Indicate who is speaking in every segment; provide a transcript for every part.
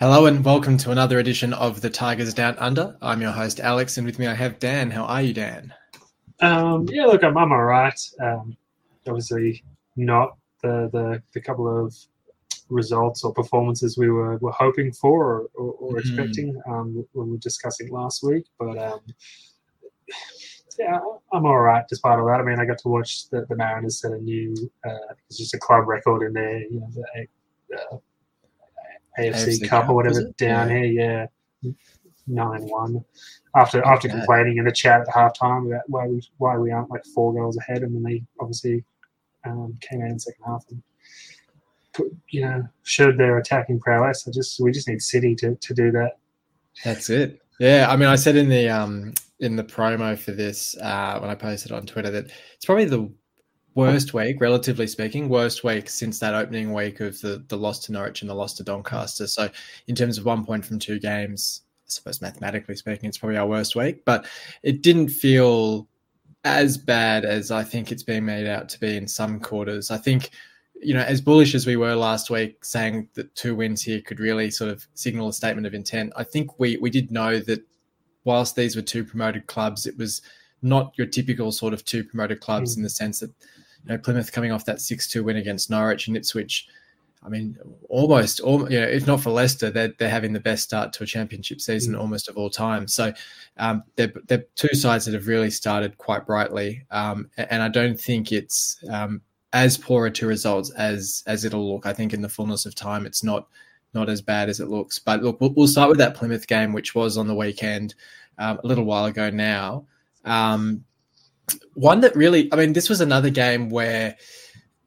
Speaker 1: Hello and welcome to another edition of the Tigers Down Under. I'm your host Alex, and with me I have Dan. How are you, Dan?
Speaker 2: Um, yeah, look, I'm, I'm all right. Um, obviously, not the, the the couple of results or performances we were, were hoping for or, or, or mm. expecting um, when we were discussing last week, but um, yeah, I'm all right despite all that. I mean, I got to watch the, the Mariners set a new, uh, it's just a club record in there, you know, the uh, AFC, AFC Cup, or whatever down yeah. here. Yeah, nine one. After after complaining in the chat at halftime about why we why we aren't like four goals ahead, and then they obviously um, came out in second half and put, you know showed their attacking prowess. I just we just need City to to do that.
Speaker 1: That's it. Yeah, I mean, I said in the um in the promo for this uh, when I posted on Twitter that it's probably the worst week, relatively speaking, worst week since that opening week of the the loss to Norwich and the loss to Doncaster. So, in terms of one point from two games, I suppose mathematically speaking, it's probably our worst week. But it didn't feel as bad as I think it's being made out to be in some quarters. I think. You know, as bullish as we were last week, saying that two wins here could really sort of signal a statement of intent. I think we we did know that whilst these were two promoted clubs, it was not your typical sort of two promoted clubs mm. in the sense that you know, Plymouth coming off that 6 2 win against Norwich and Ipswich. I mean, almost, all, you know, if not for Leicester, they're, they're having the best start to a championship season mm. almost of all time. So um, they're, they're two sides that have really started quite brightly. Um, and I don't think it's um, as poor a two results as as it'll look. I think in the fullness of time, it's not not as bad as it looks. But look, we'll, we'll start with that Plymouth game, which was on the weekend um, a little while ago now. Um, one that really, I mean, this was another game where,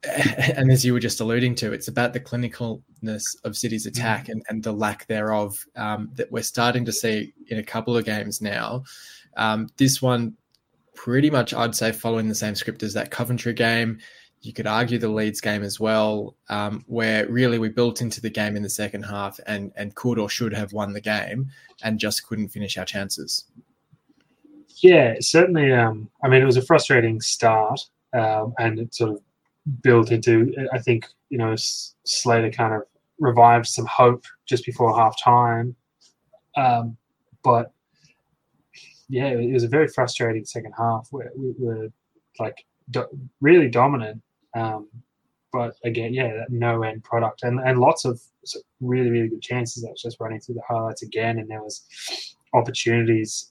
Speaker 1: and as you were just alluding to, it's about the clinicalness of City's mm-hmm. attack and, and the lack thereof um, that we're starting to see in a couple of games now. Um, this one, pretty much, I'd say, following the same script as that Coventry game. You could argue the Leeds game as well, um, where really we built into the game in the second half and and could or should have won the game and just couldn't finish our chances.
Speaker 2: Yeah, certainly. Um, I mean, it was a frustrating start, um, and it sort of built into. I think you know Slater kind of revived some hope just before half time, um, but yeah, it was a very frustrating second half where we were like do- really dominant, um, but again, yeah, no end product and and lots of really really good chances. I was just running through the highlights again, and there was opportunities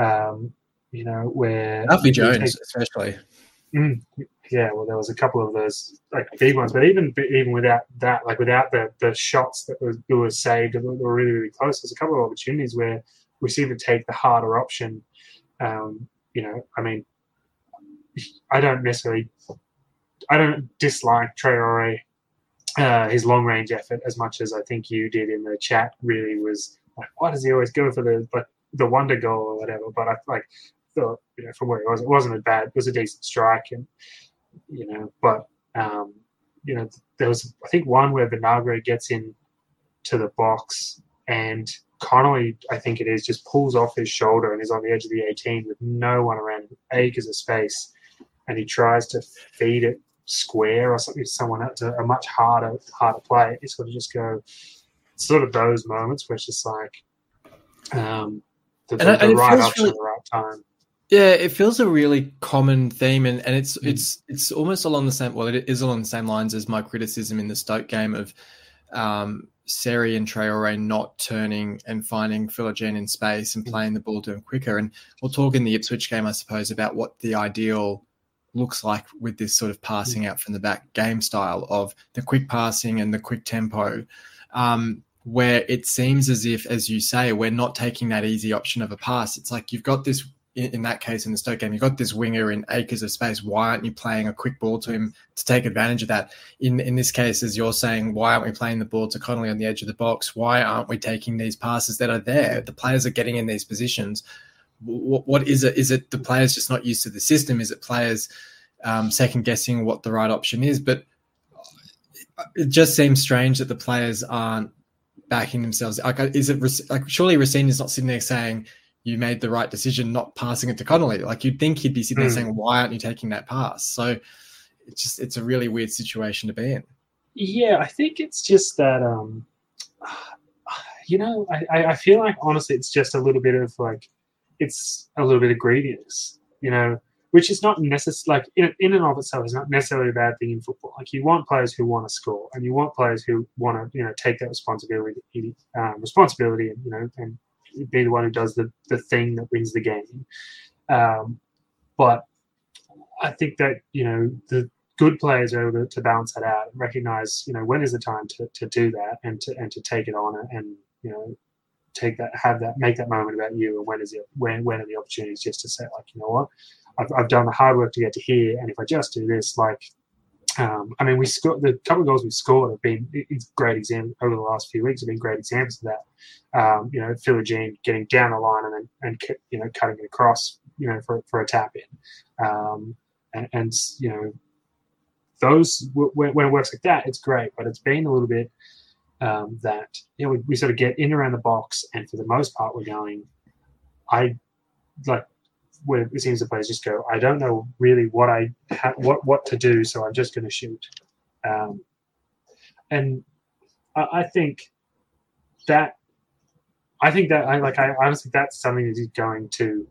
Speaker 2: um, you know, where
Speaker 1: Alfie Jones, take, especially.
Speaker 2: Mm, yeah, well, there was a couple of those like big ones, but even even without that, like without the the shots that were, that were saved, that were really really close. There's a couple of opportunities where we seem to take the harder option. Um, you know, I mean, I don't necessarily, I don't dislike Traore, uh, his long range effort as much as I think you did in the chat. Really was like, why does he always go for the like the wonder goal or whatever. But I like thought, you know, from where it was, it wasn't a bad, it was a decent strike, and you know, but um, you know, there was I think one where Vinagre gets in to the box and Connolly, I think it is, just pulls off his shoulder and is on the edge of the 18 with no one around, acres of space, and he tries to feed it square or something to someone else, a much harder, harder play. It's sort of just go, sort of those moments where it's just like, um, the, the, the right option really, at the right time.
Speaker 1: Yeah, it feels a really common theme, and, and it's mm. it's it's almost along the same. Well, it is along the same lines as my criticism in the Stoke game of um, Seri and Traore not turning and finding Philogene in space and mm. playing the ball to him quicker. And we'll talk in the Ipswich game, I suppose, about what the ideal looks like with this sort of passing mm. out from the back game style of the quick passing and the quick tempo. Um, where it seems as if, as you say, we're not taking that easy option of a pass. It's like you've got this, in, that case, in the Stoke game, you've got this winger in acres of space. Why aren't you playing a quick ball to him to take advantage of that? In in this case, as you're saying, why aren't we playing the ball to Connolly on the edge of the box? Why aren't we taking these passes that are there? The players are getting in these positions. what, what is it? Is it the players just not used to the system? Is it players um, second guessing what the right option is? But it just seems strange that the players aren't backing themselves. Like, uh, is it like surely Racine is not sitting there saying you made the right decision not passing it to Connolly? Like you'd think he'd be sitting there mm. saying, "Why aren't you taking that pass?" So it's just it's a really weird situation to be in.
Speaker 2: Yeah, I think it's just that um, you know, I, I feel like honestly, it's just a little bit of like, it's a little bit of greediness, you know, which is not necessarily like in, in and of itself is not necessarily a bad thing in football. Like you want players who want to score, and you want players who want to, you know, take that responsibility, um, responsibility, and you know, and be the one who does the the thing that wins the game. Um, but I think that you know the good players are able to, to balance that out and recognize, you know, when is the time to, to do that and to and to take it on and you know take that have that make that moment about you and when is it when when are the opportunities just to say like you know what I've, I've done the hard work to get to here and if I just do this like um, I mean we scored the couple of goals we scored have been great examples over the last few weeks have been great examples of that um, you know Philogene getting down the line and then and you know cutting it across you know for, for a tap in um, and, and you know those when, it works like that, it's great. But it's been a little bit um, that you know we, we, sort of get in around the box, and for the most part, we're going. I like where it seems the players just go. I don't know really what I ha- what what to do, so I'm just going to shoot. Um, and I, I think that I think that I like I honestly that's something that is going to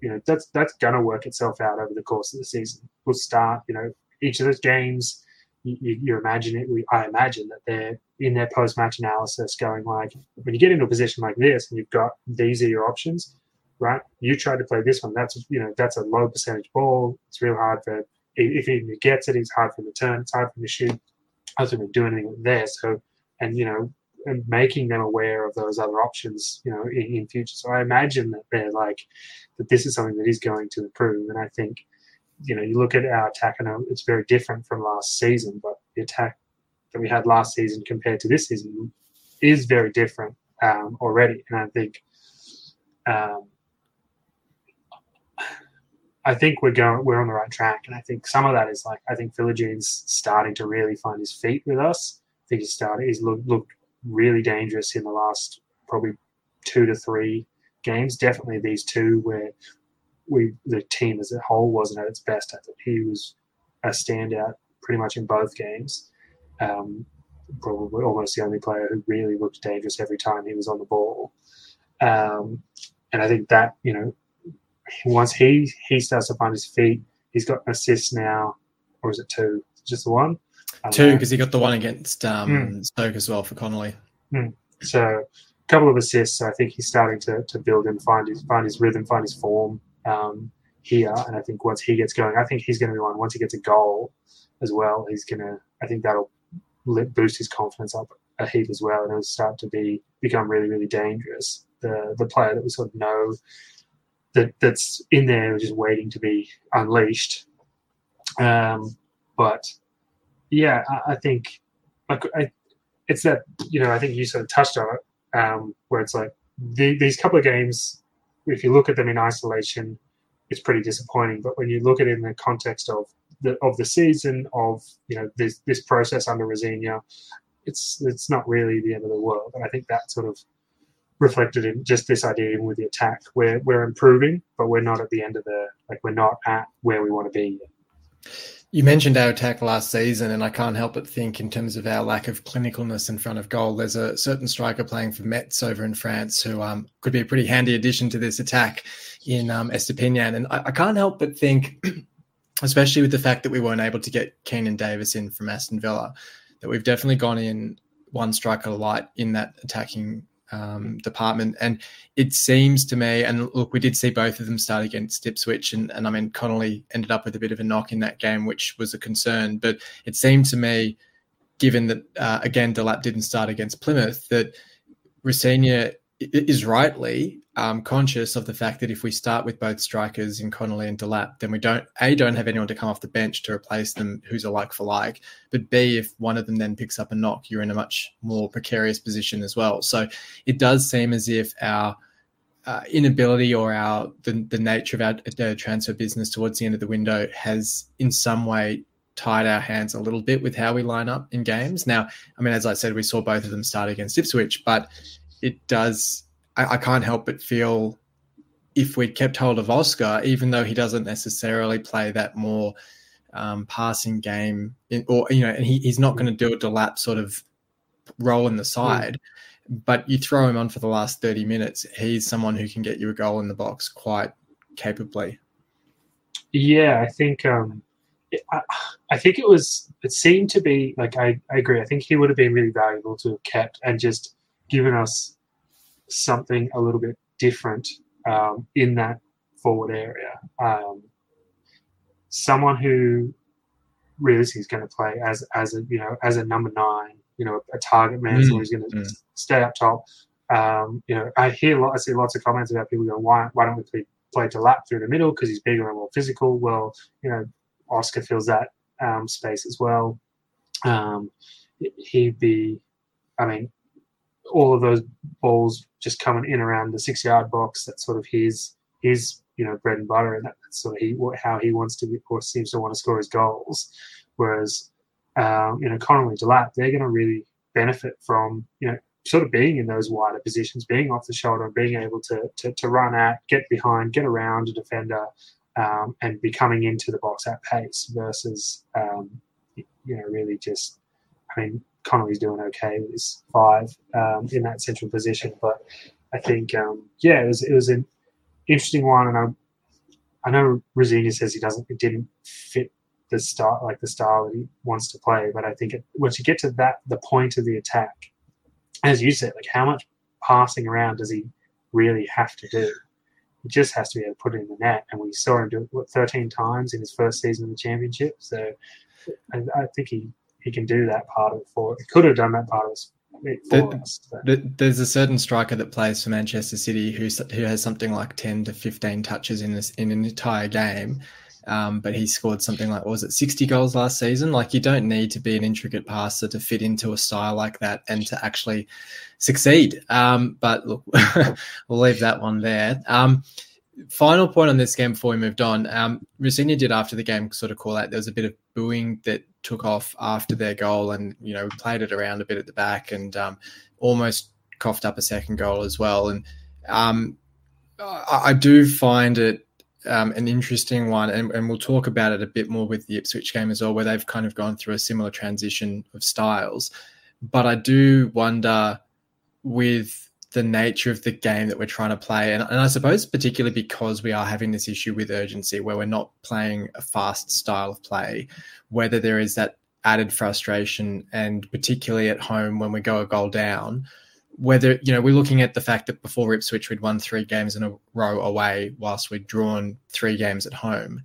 Speaker 2: you know that's that's gonna work itself out over the course of the season. We'll start, you know, each of those games, you, you, you imagine it. We, I imagine that they're in their post-match analysis, going like, when you get into a position like this, and you've got these are your options, right? You try to play this one. That's you know that's a low percentage ball. It's real hard for if he gets it, it's hard for to turn. It's hard for to shoot. Hard for him to do anything there. So, and you know, and making them aware of those other options, you know, in, in, future. So I imagine that they're like that this is something that is going to improve. And I think you know, you look at our attack and it's very different from last season, but the attack that we had last season compared to this season is very different um, already. And I think, um, I think we're going, we're on the right track. And I think some of that is like, I think Philogene's starting to really find his feet with us. I think he's started, he's looked, looked really dangerous in the last probably two to three games. Definitely these two where we the team as a whole wasn't at its best. I think he was a standout pretty much in both games. Um, probably almost the only player who really looked dangerous every time he was on the ball. Um, and I think that you know once he he starts to find his feet, he's got an assist now, or is it two? Just the one?
Speaker 1: Two, because he got the one against um, mm. Stoke as well for Connolly.
Speaker 2: Mm. So a couple of assists. So I think he's starting to, to build and find his find his rhythm, find his form um, here. And I think once he gets going, I think he's going to be one. Once he gets a goal as well, he's going to. I think that'll boost his confidence up a heap as well, and he'll start to be become really, really dangerous. The the player that we sort of know that that's in there just waiting to be unleashed. Um, but yeah, I, I think like I, it's that you know I think you sort of touched on it, um, where it's like the, these couple of games if you look at them in isolation, it's pretty disappointing. But when you look at it in the context of the of the season of you know this this process under Rosenior, it's it's not really the end of the world. And I think that sort of reflected in just this idea even with the attack. We're we're improving, but we're not at the end of the like we're not at where we want to be.
Speaker 1: You mentioned our attack last season, and I can't help but think, in terms of our lack of clinicalness in front of goal, there's a certain striker playing for Metz over in France who um, could be a pretty handy addition to this attack in um, Estupiñán. And I, I can't help but think, especially with the fact that we weren't able to get Keinan Davis in from Aston Villa, that we've definitely gone in one striker light in that attacking um, department. And it seems to me, and look, we did see both of them start against Ipswich, and, and I mean, Connolly ended up with a bit of a knock in that game, which was a concern. But it seemed to me, given that, uh, again, Delap didn't start against Plymouth, that Rosenior is rightly um, conscious of the fact that if we start with both strikers in Connolly and Delap, then we don't a don't have anyone to come off the bench to replace them who's a like for like. But b if one of them then picks up a knock, you're in a much more precarious position as well. So it does seem as if our uh, inability or our the, the nature of our transfer business towards the end of the window has in some way tied our hands a little bit with how we line up in games. Now, I mean, as I said, we saw both of them start against Ipswich, but it does I, I can't help but feel if we'd kept hold of Oscar, even though he doesn't necessarily play that more um, passing game, in, or you know, and he, he's not going to do it to lap sort of roll in the side. but you throw him on for the last 30 minutes, he's someone who can get you a goal in the box quite capably.
Speaker 2: Yeah, I think um, I, I think it was it seemed to be like I, I agree. I think he would have been really valuable to have kept and just given us something a little bit different um, in that forward area. Um, someone who realistically is going to play as as a you know as a number nine, you know, a target man, mm. someone who's going to mm. stay up top. Um, you know, I hear lot, I see lots of comments about people going, why why don't we play play Delap through the middle because he's bigger and more physical? Well, you know, Oscar fills that um, space as well. Um, he'd be, I mean, all of those balls just coming in around the six yard box. That's sort of his his you know bread and butter, and that's sort of he, how he wants to or seems to want to score his goals. Whereas um, you know Connolly Delap, they're going to really benefit from you know sort of being in those wider positions, being off the shoulder, and being able to to, to run at, get behind, get around a defender, um, and be coming into the box at pace versus um, you know really just I mean Connolly's doing okay with his five um, in that central position, but I think um, yeah, it was it was an interesting one, and I I know Rosenior says he doesn't it didn't fit the style like the style that he wants to play, but I think it, once you get to that the point of the attack, as you said, like how much passing around does he really have to do? He just has to be able to put it in the net, and we saw him do it what, 13 times in his first season of the championship. So I, I think he he can do that part of it for. He could have done that part of it for us.
Speaker 1: There's a certain striker that plays for Manchester City who who has something like 10 to 15 touches in this in an entire game. Um, but he scored something like was it 60 goals last season like you don't need to be an intricate passer to fit into a style like that and to actually succeed um, but look we'll leave that one there um, final point on this game before we moved on. Um, did after the game sort of call out there was a bit of booing that took off after their goal, and you know we played it around a bit at the back and um, almost coughed up a second goal as well. And um, I, I, do find it um, an interesting one, and, and, we'll talk about it a bit more with the Ipswich game as well, where they've kind of gone through a similar transition of styles. But I do wonder with the nature of the game that we're trying to play. And, and I suppose, particularly because we are having this issue with urgency where we're not playing a fast style of play, whether there is that added frustration, and particularly at home when we go a goal down, whether, you know, we're looking at the fact that before Ipswich, we'd won three games in a row away whilst we'd drawn three games at home.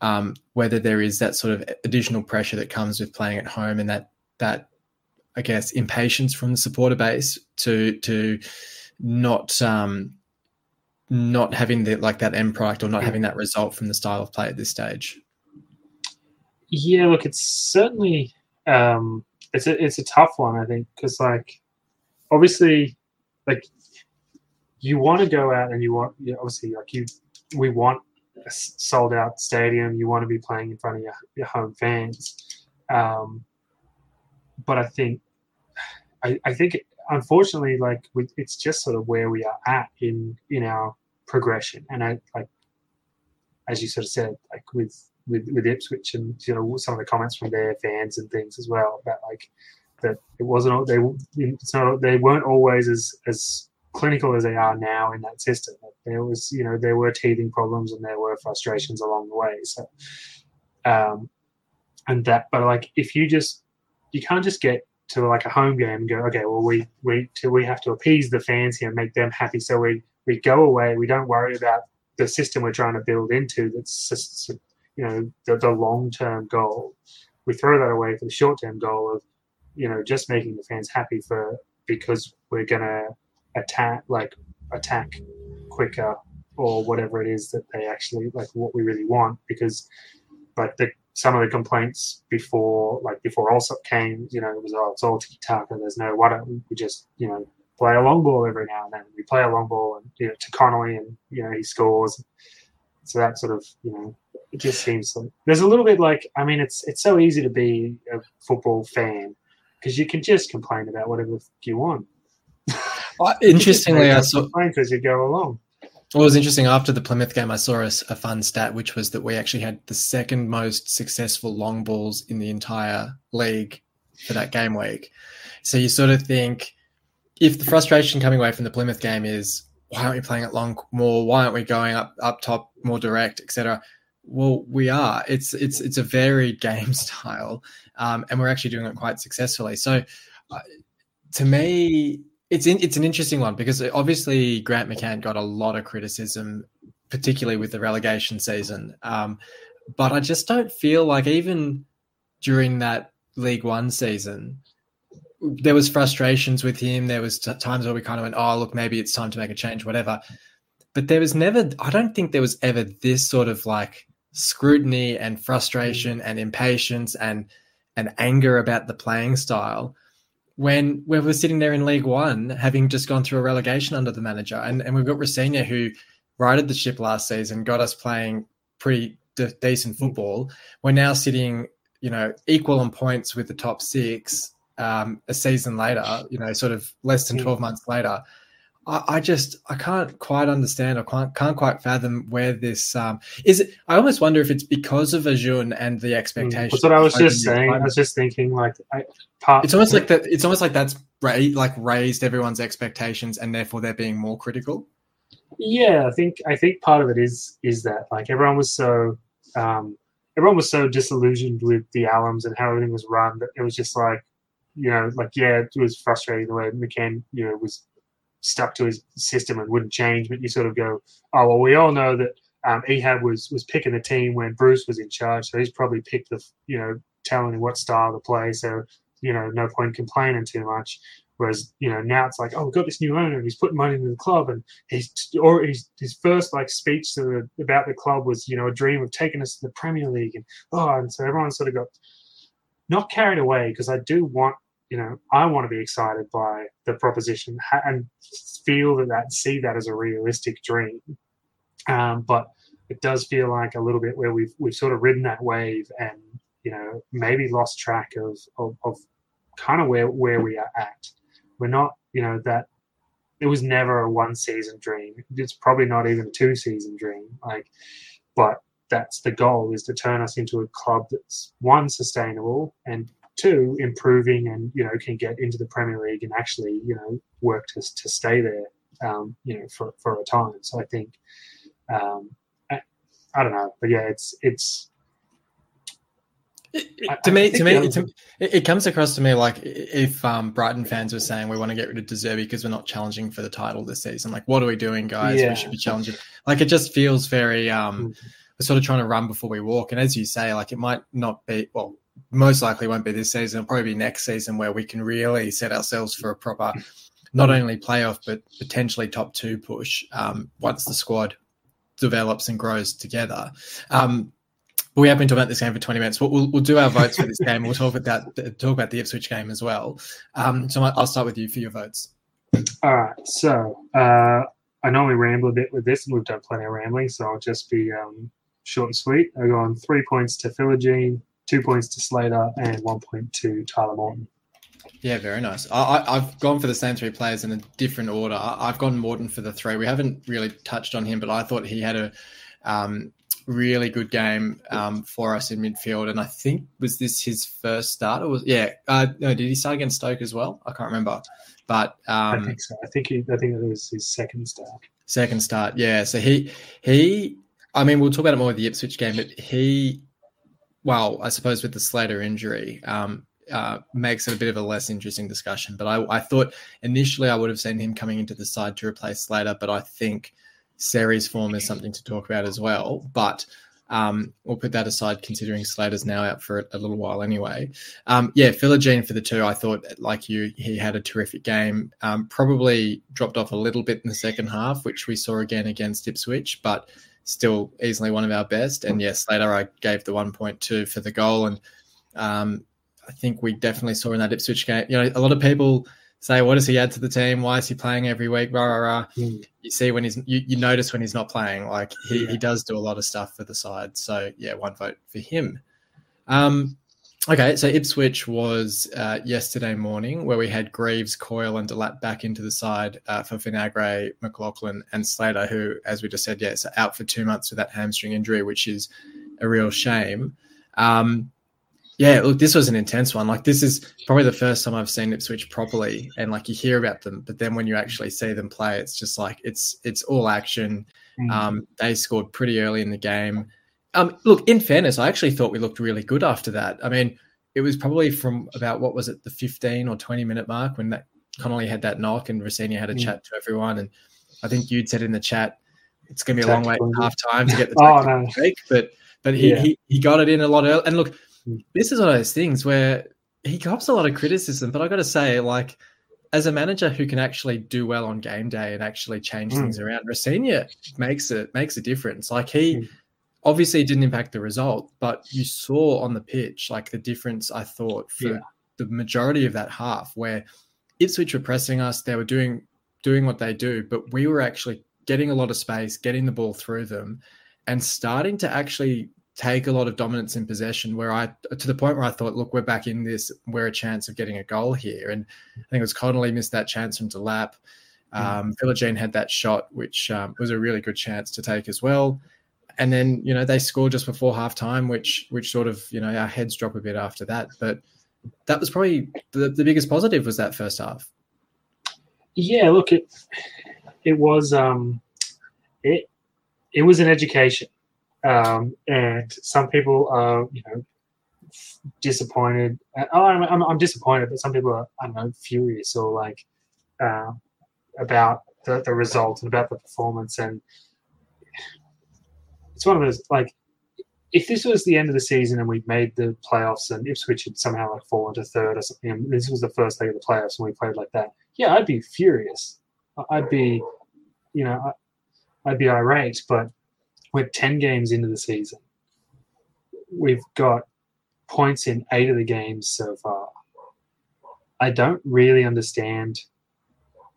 Speaker 1: Um, whether there is that sort of additional pressure that comes with playing at home and that, that I guess, impatience from the supporter base to to not um, not having the like that end product or not having that result from the style of play at this stage.
Speaker 2: Yeah, look, it's certainly um, it's a it's a tough one, I think, because like obviously, like you want to go out and you want you know, obviously like you we want a sold out stadium. You want to be playing in front of your, your home fans. Um, but I think I, I think unfortunately, like we, it's just sort of where we are at in in our progression. And I like, as you sort of said, like with with with Ipswich and you know some of the comments from their fans and things as well about like that it wasn't they it's not they weren't always as as clinical as they are now in that system. There was you know there were teething problems and there were frustrations along the way. So um and that but like if you just you can't just get to like a home game and go, okay, well we we we have to appease the fans here and make them happy. So we we go away. We don't worry about the system we're trying to build into. That's just you know the, the long term goal. We throw that away for the short term goal of you know just making the fans happy for because we're gonna attack like attack quicker or whatever it is that they actually like what we really want because but the some of the complaints before, like before Allsop came, you know, it was oh, it's all tiki taka. There's no why don't we just you know play a long ball every now and then? We play a long ball and you know to Connolly and you know he scores. So that sort of you know it just seems like there's a little bit like I mean it's it's so easy to be a football fan because you can just complain about whatever you want.
Speaker 1: Well, interestingly, I saw
Speaker 2: because you go along.
Speaker 1: It was interesting. After the Plymouth game, I saw a, a, fun stat, which was that we actually had the second most successful long balls in the entire league for that game week. So you sort of think, if the frustration coming away from the Plymouth game is why aren't we playing it long more? Why aren't we going up up top more direct, etc. Well, we are. It's it's it's a varied game style, um, and we're actually doing it quite successfully. So, uh, to me, it's in, it's an interesting one because obviously Grant McCann got a lot of criticism, particularly with the relegation season. Um, but I just don't feel like even during that League One season, there was frustrations with him. There was t- times where we kind of went, "Oh, look, maybe it's time to make a change, whatever." But there was never. I don't think there was ever this sort of like scrutiny and frustration and impatience and and anger about the playing style when we were sitting there in League One, having just gone through a relegation under the manager, and and we've got Rosenior who righted the ship last season, got us playing pretty de- decent football. We're now sitting, you know, equal on points with the top six um, a season later, you know, sort of less than 12 months later. I, I just I can't quite understand I can't, can't quite fathom where this um, is. It, I almost wonder if it's because of Acun and the expectations.
Speaker 2: That's what I was just saying. I was just thinking like I,
Speaker 1: part, it's almost like that. It's almost like that's ra- like raised everyone's expectations and therefore they're being more critical.
Speaker 2: Yeah, I think I think part of it is is that like everyone was so um, everyone was so disillusioned with the Allams and how everything was run that it was just like you know, like yeah, it was frustrating the way McCann, you know, was stuck to his system and wouldn't change. But you sort of go, oh well, we all know that um, Ehab was was picking the team when Bruce was in charge, so he's probably picked the you know telling him what style to play. So you know, no point complaining too much. Whereas you know now it's like, oh, we've got this new owner, and he's putting money into the club, and he's or he's, his first like speech the, about the club was you know a dream of taking us to the Premier League, and oh, and so everyone sort of got not carried away because I do want you know, I want to be excited by the proposition and feel that that see that as a realistic dream. Um, but it does feel like a little bit where we've we've sort of ridden that wave and you know maybe lost track of of, of kind of where where we are at. We're not you know that it was never a one season dream. It's probably not even a two season dream. Like, but that's the goal is to turn us into a club that's one sustainable and two improving and you know can get into the Premier League and actually you know work to, to stay there um, you know for, for a time. So I think um, I, I don't know, but yeah, it's it's
Speaker 1: to me, to me, to, it comes across to me like if um, Brighton fans were saying we want to get rid of De Zerbi because we're not challenging for the title this season. Like, what are we doing, guys? Yeah. We should be challenging. Like, it just feels very. Um, mm-hmm. We're sort of trying to run before we walk, and as you say, like it might not be. Well, most likely won't be this season. It'll probably be next season where we can really set ourselves for a proper, not only playoff but potentially top two push um, once the squad develops and grows together. Um, but we have been talking about this game for 20 minutes. We'll, we'll, we'll do our votes for this game. We'll talk about that, talk about the Ipswich game as well. Um, so I'll start with you for your votes.
Speaker 2: All right. So uh, I normally ramble a bit with this, and we've done plenty of rambling, so I'll just be um, short and sweet. I go on three points to Philogene, two points to Slater, and one point to Tyler Morton.
Speaker 1: Yeah, very nice. I, have gone for the same three players in a different order. I've gone Morton for the three. We haven't really touched on him, but I thought he had a um, really good game um, for us in midfield. And I think was this his first start? Or was yeah? Uh, no, did he start against Stoke as well? I can't remember. But um,
Speaker 2: I think so. I think he, I think it was his second start.
Speaker 1: Second start, yeah. So he he. I mean, we'll talk about it more with the Ipswich game, but he well, I suppose with the Slater injury, um, uh, makes it a bit of a less interesting discussion. But I, I, thought initially I would have seen him coming into the side to replace Slater, but I think Seri's form is something to talk about as well. But um, we'll put that aside, considering Slater's now out for a little while anyway. Um, yeah, Philogene for the two. I thought, like you, he had a terrific game. Um, probably dropped off a little bit in the second half, which we saw again against Ipswich, but still easily one of our best. And yes, later I gave the 1.2 for the goal. And um, I think we definitely saw in that Ipswich game, you know, a lot of people say, what does he add to the team? Why is he playing every week? Rah, rah, rah. Mm. You see when he's, you, you notice when he's not playing, like he, yeah. he does do a lot of stuff for the side. So yeah, one vote for him. Um, Okay, so Ipswich was uh, yesterday morning where we had Greaves, Coyle, and Delap back into the side uh, for Vinagre, McLoughlin, and Slater, who, as we just said, yeah, out for two months with that hamstring injury, which is a real shame. Um, Yeah, look, this was an intense one. Like this is probably the first time I've seen Ipswich properly, and like you hear about them, but then when you actually see them play, it's just like it's it's all action. Mm. Um, they scored pretty early in the game. Um, look, in fairness, I actually thought we looked really good after that. I mean, it was probably from about what was it, the fifteen or twenty minute mark when that Connolly had that knock and Rosenior had a mm. chat to everyone, and I think you'd said in the chat it's going to be a long way half time to get the oh, no. break, but but he, yeah. he he got it in a lot early. And look, this is one of those things where he cops a lot of criticism, but I got to say, like, as a manager who can actually do well on game day and actually change mm. things around, Rosenior makes it makes a difference. Like he mm. Obviously it didn't impact the result, but you saw on the pitch like the difference. I thought for yeah. the majority of that half, where Ipswich were pressing us, they were doing doing what they do, but we were actually getting a lot of space, getting the ball through them, and starting to actually take a lot of dominance in possession where I to the point where I thought, look, we're back in this, we're a chance of getting a goal here. And I think it was Connolly missed that chance from Delap. Um, Philogene had that shot, which um, was a really good chance to take as well. And then, you know, they scored just before half time, which which sort of, you know, our heads drop a bit after that. But that was probably the, the biggest positive was that first half.
Speaker 2: Yeah, look, it it was um it it was an education um, and some people are, you know, disappointed. Oh, I'm, I'm, I'm, disappointed, but some people are, I don't know, furious or like uh, about the, the result and about the performance. And it's one of those, like, if this was the end of the season and we made the playoffs and Ipswich had somehow like fallen to third or something, and this was the first leg of the playoffs and we played like that, yeah, I'd be furious. I'd be, you know, I'd be irate. But we're 10 games into the season. We've got points in eight of the games so far. I don't really understand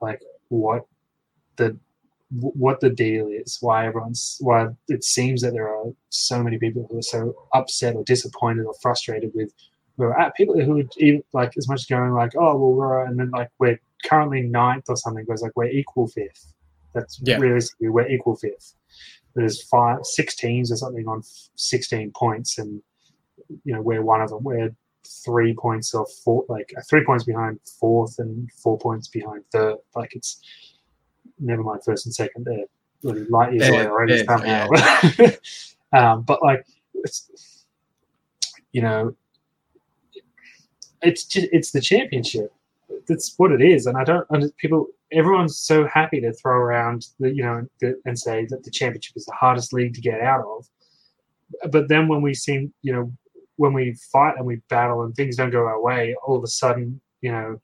Speaker 2: like what the what the deal is, why everyone's why it seems that there are so many people who are so upset or disappointed or frustrated with where we're at. People who would even like as much going like, oh well we're and then like we're currently ninth or something goes like we're equal fifth. That's yeah. realistically we're equal fifth there's five, six teams or something on 16 points, and you know we're one of them. We're three points or four, like three points behind fourth and four points behind third. Like it's never mind first and second. They're really light years away already somehow. Um, but like it's you know it's just, it's the championship. That's what it is, and I don't. People everyone's so happy to throw around the you know the, and say that the championship is the hardest league to get out of but then when we seem you know when we fight and we battle and things don't go our way all of a sudden you know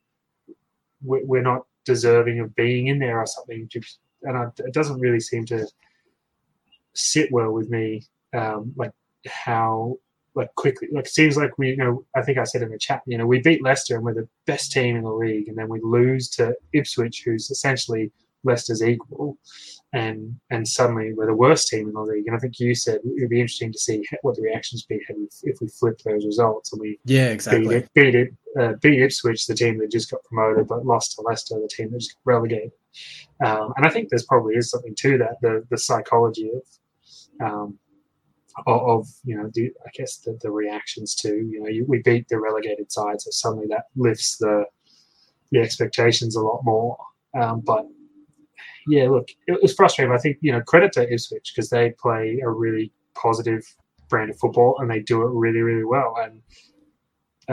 Speaker 2: we're not deserving of being in there or something and I, it doesn't really seem to sit well with me um, like how like quickly. Like it seems like we, you know, I think I said in the chat, you know, we beat Leicester and we're the best team in the league, and then we lose to Ipswich, who's essentially Leicester's equal, and and suddenly we're the worst team in the league. And I think you said it'd be interesting to see what the reactions be if if we flip those results and we
Speaker 1: yeah exactly
Speaker 2: beat it, beat, it, uh, beat Ipswich, the team that just got promoted, but lost to Leicester, the team that just got relegated. Um, and I think there's probably is something to that, the the psychology of. Um, of, of you know the, I guess the, the reactions to you know you, we beat the relegated side, so suddenly that lifts the the expectations a lot more. Um, but yeah, look, it was frustrating. I think you know credit to Ipswich because they play a really positive brand of football and they do it really really well, and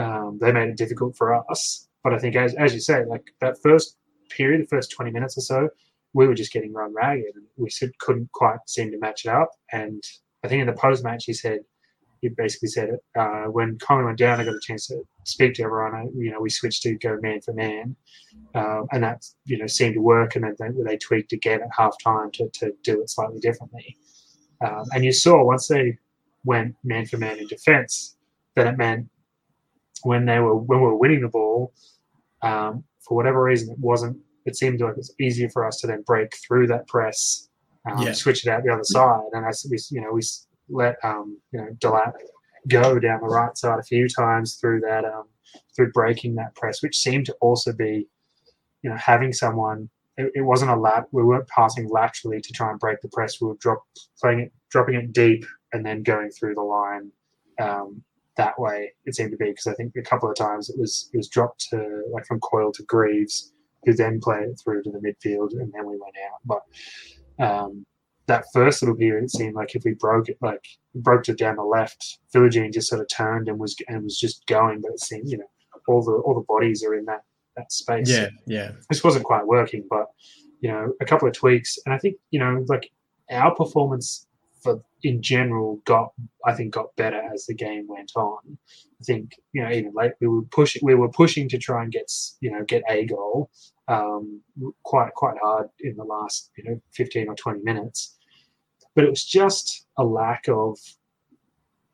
Speaker 2: um, they made it difficult for us. But I think as as you say, like that first period, the first twenty minutes or so, we were just getting run ragged, and we couldn't quite seem to match it up. And I think in the post match he said he basically said it uh, when Connolly went down. I got a chance to speak to everyone. I, you know, we switched to go man for man, um, and that you know seemed to work. And then they, they tweaked again at half time to, to do it slightly differently. Um, and you saw once they went man for man in defence, that it meant when they were when we were winning the ball, um, for whatever reason, it wasn't. It seemed like it was easier for us to then break through that press um, yeah. switch it out the other side. And I, we, you know, we let um, you know Delap go down the right side a few times through that um, through breaking that press, which seemed to also be, you know, having someone. It, it wasn't a lat. We weren't passing laterally to try and break the press. We were drop playing it, dropping it deep, and then going through the line. Um, that way. It seemed to be because I think a couple of times it was it was dropped to like from Coyle to Greaves, who then played it through to the midfield, and then we went out. But um, that first little period, it seemed like if we broke it, like broke it down the left, Philogene just sort of turned and was and was just going. But it seemed, you know, all the all the bodies are in that that space.
Speaker 1: Yeah, yeah.
Speaker 2: This wasn't quite working, but you know, a couple of tweaks, and I think you know, like our performance for in general got I think got better as the game went on. I think you know even late we were pushing we were pushing to try and get you know get a goal um, quite quite hard in the last you know 15 or 20 minutes, but it was just a lack of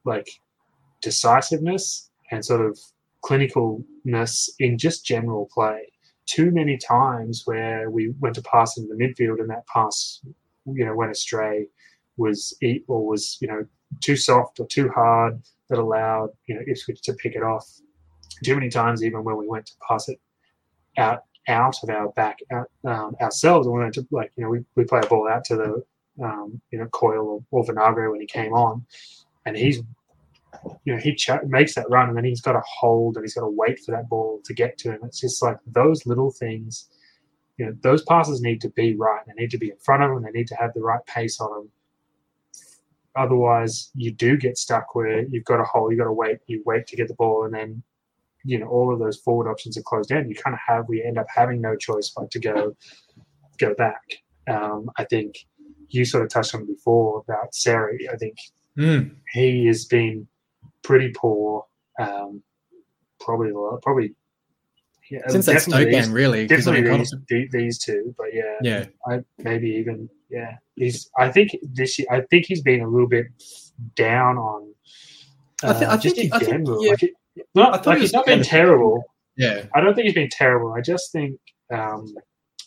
Speaker 2: like decisiveness and sort of clinicalness in just general play. Too many times where we went to pass into the midfield and that pass, you know, went astray, was eat or was you know too soft or too hard that allowed you know Ipswich to pick it off. Too many times, even when we went to pass it out out of our back out, um, ourselves, we went to like you know we, we play a ball out to the um, you know Coyle or, or when he came on, and he's you know, he ch- makes that run and then he's got to hold and he's got to wait for that ball to get to him. It's just like those little things, you know, those passes need to be right. They need to be in front of them. They need to have the right pace on them. Otherwise, you do get stuck where you've got to hold, you've got to wait, you wait to get the ball, and then, you know, all of those forward options are closed down. You kind of have, we end up having no choice but to go, go back. Um, I think you sort of touched on before about Seri. I think
Speaker 1: mm.
Speaker 2: he has been pretty poor. Um, probably probably
Speaker 1: yeah, since that Stoke game, really.
Speaker 2: Definitely I these, these two, but yeah,
Speaker 1: yeah,
Speaker 2: I, maybe even yeah. He's I think this year I think he's been a little bit down on. Uh, I, th- I think, in general, think, yeah. like, not, like he's not been terrible.
Speaker 1: Yeah,
Speaker 2: I don't think he's been terrible. I just think um,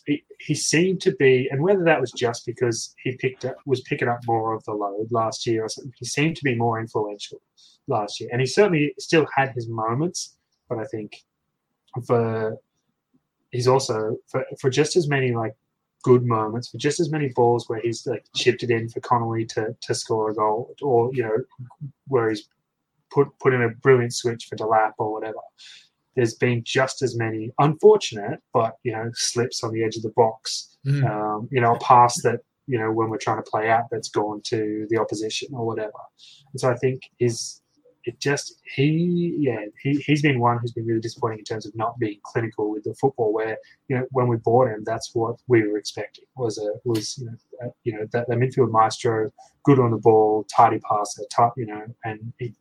Speaker 2: he, seemed to be, and whether that was just because he picked up was picking up more of the load last year or something, he seemed to be more influential last year, and he certainly still had his moments. But I think for he's also for, for just as many like good moments, for just as many balls where he's like chipped it in for Connolly to to score a goal, or you know where he's put put in a brilliant switch for Delap or whatever. There's been just as many unfortunate, but you know, slips on the edge of the box. Mm. Um, you know, a pass that you know when we're trying to play out that's gone to the opposition or whatever. And so I think is it just he yeah he, he's been one who's been really disappointing in terms of not being clinical with the football where you know when we bought him that's what we were expecting was a was you know a, you know that, that midfield maestro good on the ball tidy passer tight you know and he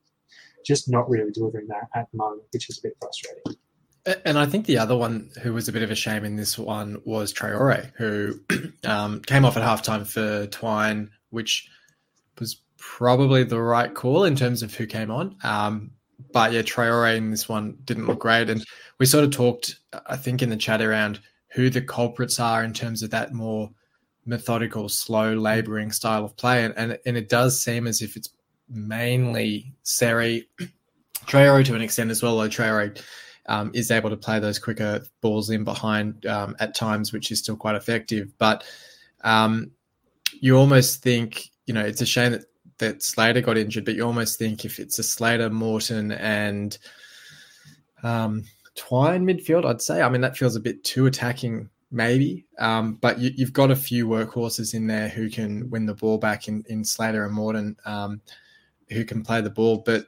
Speaker 2: just not really delivering that at the moment which is a bit frustrating
Speaker 1: and I think the other one who was a bit of a shame in this one was Traore, who um, came off at halftime for Twine, which was probably the right call in terms of who came on. Um, but yeah, Traore in this one didn't look great. And we sort of talked, I think, in the chat around who the culprits are in terms of that more methodical, slow, laboring style of play. And, and, and it does seem as if it's mainly Seri, Traore to an extent as well, though Traore um, is able to play those quicker balls in behind um, at times, which is still quite effective. But um, you almost think, you know, it's a shame that that Slater got injured, but you almost think if it's a Slater, Morton, and um, Twine midfield, I'd say. I mean, that feels a bit too attacking, maybe. Um, but you, have got a few workhorses in there who can win the ball back in, in Slater and Morton, um, who can play the ball. But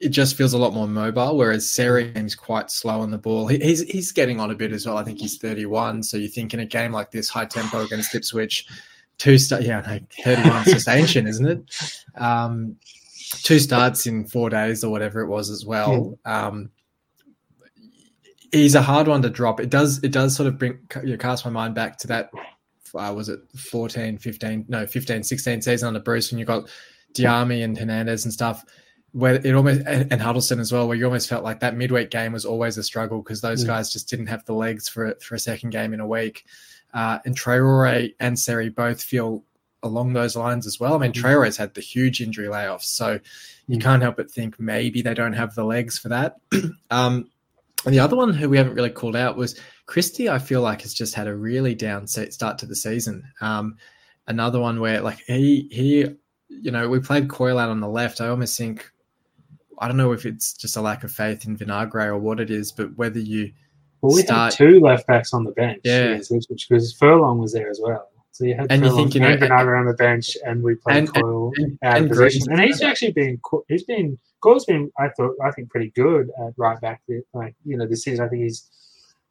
Speaker 1: it just feels a lot more mobile, whereas Seri is quite slow on the ball. He, he's he's getting on a bit as well. I think he's 31. So you think in a game like this, high tempo against Ipswich, two start. Yeah, no, thirty-one is ancient, isn't it? Um, two starts in four days or whatever it was as well. Um, he's a hard one to drop. It does. It does sort of bring you know, cast my mind back to that. Uh, was it 14, 15, no, 15, 16 season under Bruce when you got Diamé and Hernandez and stuff where it almost and Huddlestone as well, where you almost felt like that midweek game was always a struggle because those yeah. guys just didn't have the legs for for a second game in a week. Uh, and Traore and Seri both feel along those lines as well. I mean, mm-hmm. Traore's had the huge injury layoffs, so you mm. can't help but think maybe they don't have the legs for that. um, and the other one who we haven't really called out was Christie. I feel like has just had a really down start to the season. Um, another one where like he he, you know, we played Coyle out on the left. I almost think I don't know if it's just a lack of faith in Vinagre or what it is, but whether you
Speaker 2: Well, we
Speaker 1: start-
Speaker 2: had two left backs on the bench.
Speaker 1: Yeah.
Speaker 2: Which because Furlong was there as well. So you had
Speaker 1: And you think, you know,
Speaker 2: Bernardo on the bench, and we played
Speaker 1: and- and-
Speaker 2: Coyle
Speaker 1: and-
Speaker 2: of
Speaker 1: and
Speaker 2: position. And he's actually been he's been Coyle's been I thought I think pretty good at right back. Like you know this season, I think he's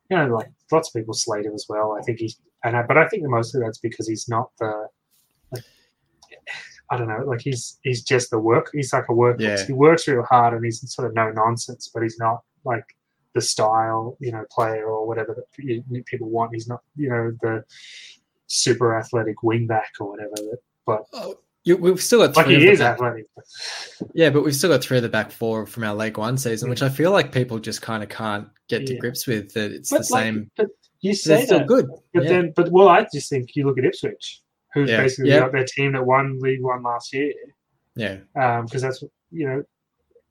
Speaker 2: you know like lots of people slate him as well. I think he's and I, but I think the most of that's because he's not the I don't know like he's he's just the work. He's like a work.
Speaker 1: Yeah.
Speaker 2: He works real hard and he's sort of no nonsense, but he's not like the style, you know, player or whatever that you, people want. He's not, you know, the super athletic wingback or whatever. That, but
Speaker 1: Oh, you, we've still got
Speaker 2: like he is
Speaker 1: back-
Speaker 2: athletic.
Speaker 1: Yeah, but we've still got three of the back four from our League One season,
Speaker 2: Mm.
Speaker 1: which I feel like people just kind of can't get to
Speaker 2: Yeah.
Speaker 1: grips with. That it's
Speaker 2: But
Speaker 1: the
Speaker 2: like,
Speaker 1: same.
Speaker 2: But you
Speaker 1: They're
Speaker 2: say
Speaker 1: still
Speaker 2: that,
Speaker 1: good.
Speaker 2: but
Speaker 1: yeah.
Speaker 2: then, but well, I just think you look at Ipswich, who's
Speaker 1: Yeah.
Speaker 2: basically
Speaker 1: Yeah.
Speaker 2: got their team that won League One last year,
Speaker 1: yeah,
Speaker 2: because that's you know,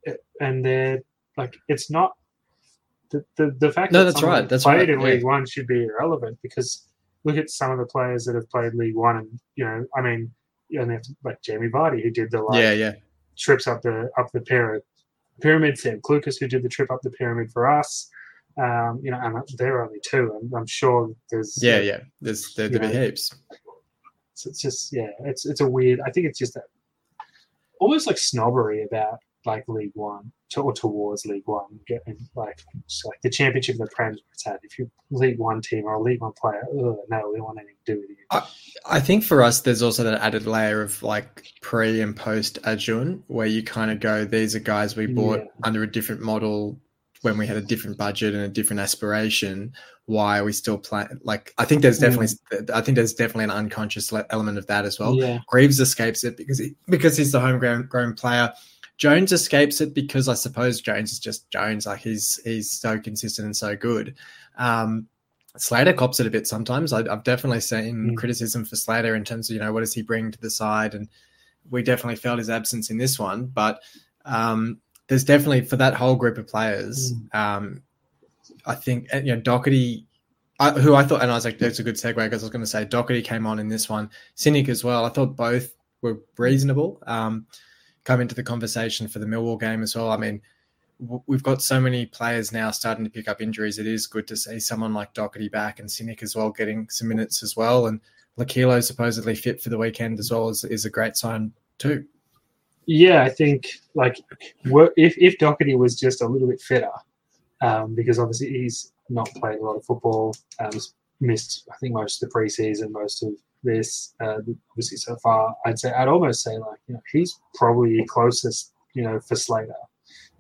Speaker 2: it- and they're like it's not. The, the, the fact
Speaker 1: No,
Speaker 2: that
Speaker 1: that's right, that's
Speaker 2: played
Speaker 1: right,
Speaker 2: in
Speaker 1: yeah.
Speaker 2: League One should be irrelevant because look at some of the players that have played League One, and you know, I mean, you know, like Jamie Vardy who did the like
Speaker 1: yeah, yeah.
Speaker 2: trips up the up the pyramid. Pyramid, Sam Lucas, who did the trip up the pyramid for us. Um, you know, and there are only two. I'm, I'm sure there's
Speaker 1: Yeah, yeah. There's there, there be
Speaker 2: Yeah.
Speaker 1: heaps.
Speaker 2: It's, it's just yeah, it's it's a weird. I think it's just that almost like snobbery about like League One to, or towards League One, getting like like the championship of the Prem. It's at if you're League One team or a League One player, ugh, no, we don't want anything to do with you.
Speaker 1: I think for us, there's also that added layer of like pre and post Acun, where you kind of go, these are guys we bought
Speaker 2: Yeah.
Speaker 1: under a different model when we had a different budget and a different aspiration. Why are we still playing? Like, I think there's definitely, I think there's definitely an unconscious le- element of that as well.
Speaker 2: yeah,
Speaker 1: Greaves escapes it because he, because he's the homegrown grown player. Jones escapes it because I suppose Jones is just Jones. Like he's he's so consistent and so good. Um, Slater cops it a bit sometimes. I, I've definitely seen
Speaker 2: Mm.
Speaker 1: criticism for Slater in terms of you know what does he bring to the side, and we definitely felt his absence in this one. But um, there's definitely for that whole group of players. Um, I think you know Doherty, I, who I thought, and I was like, that's a good segue because I was going to say Doherty came on in this one, Sinik as well. I thought both were reasonable. Um, come into the conversation for the Millwall game as well. I mean, w- we've got so many players now starting to pick up injuries. It is good to see someone like Doherty back and Sinik as well getting some minutes as well. And Lokilo supposedly fit for the weekend as well is, is a great sign too.
Speaker 2: Yeah, I think like if if Doherty was just a little bit fitter, um, because obviously he's not played a lot of football, um, missed I think most of the preseason, most of this, uh, obviously so far. I'd say I'd almost say like you know he's probably closest you know for Slater,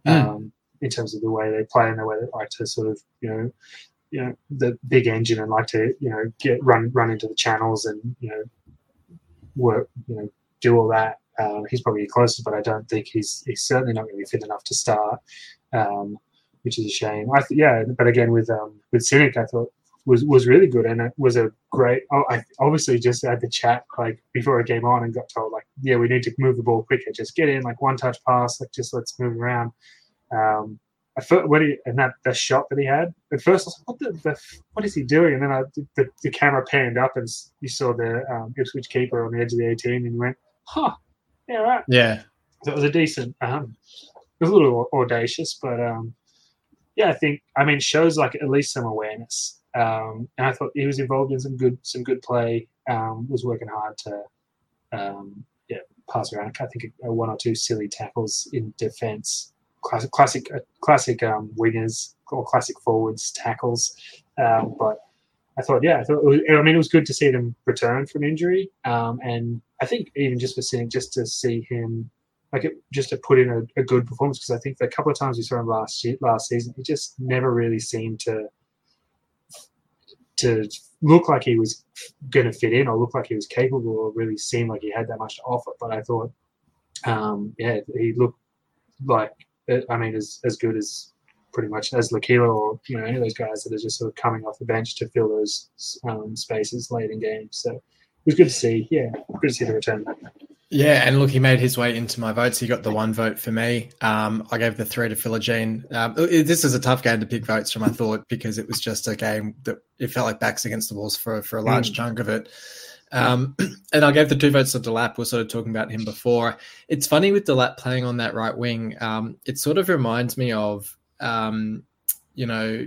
Speaker 1: Mm.
Speaker 2: um, in terms of the way they play and the way they like to sort of you know. You know the big engine and like to you know get run run into the channels and you know work you know do all that. Um, he's probably closer, but I don't think he's he's certainly not going to be fit enough to start, um, which is a shame. I th- yeah, but again with um, with Sinik, I thought was was really good and it was a great. Oh, I obviously just had the chat like before I came on and got told like yeah we need to move the ball quicker, just get in like one touch pass, like just let's move around. Um, I thought when he and that the shot that he had at first, I was like, what the, the what is he doing? And then I, the, the camera panned up and you saw the um, Ipswich keeper on the edge of the 18 and you went, huh, yeah, right.
Speaker 1: Yeah.
Speaker 2: So it was a decent. Um, it was a little audacious, but um, yeah, I think I mean shows like at least some awareness. Um, and I thought he was involved in some good some good play. Um, was working hard to um, yeah pass around. I think uh, one or two silly tackles in defence. Classic classic uh, classic um, wingers or classic forwards tackles. Um, but I thought, yeah, I thought it was, I mean, it was good to see them return from injury, um, and I think even just for seeing, just to see him, like, it, just to put in a, a good performance because I think the couple of times we saw him last year, last season, he just never really seemed to to look like he was going to fit in or look like he was capable or really seem like he had that much to offer. But I thought, um, yeah, he looked like, I mean, as as good as pretty much as Lokilo or you know any of those guys that are just sort of coming off the bench to fill those um, spaces late in games. So it was good to see. Yeah, good to see the return.
Speaker 1: Yeah, and look, he made his way into my votes. He got the one vote for me. Um, I gave the three to Philogene. Um, this is a tough game to pick votes from, I thought, because it was just a game that it felt like backs against the walls for for a large
Speaker 2: Mm.
Speaker 1: chunk of it. Um, and I gave the two votes to Delap. We are sort of talking about him before. It's funny with Delap playing on that right wing. Um, it sort of reminds me of, um, you know,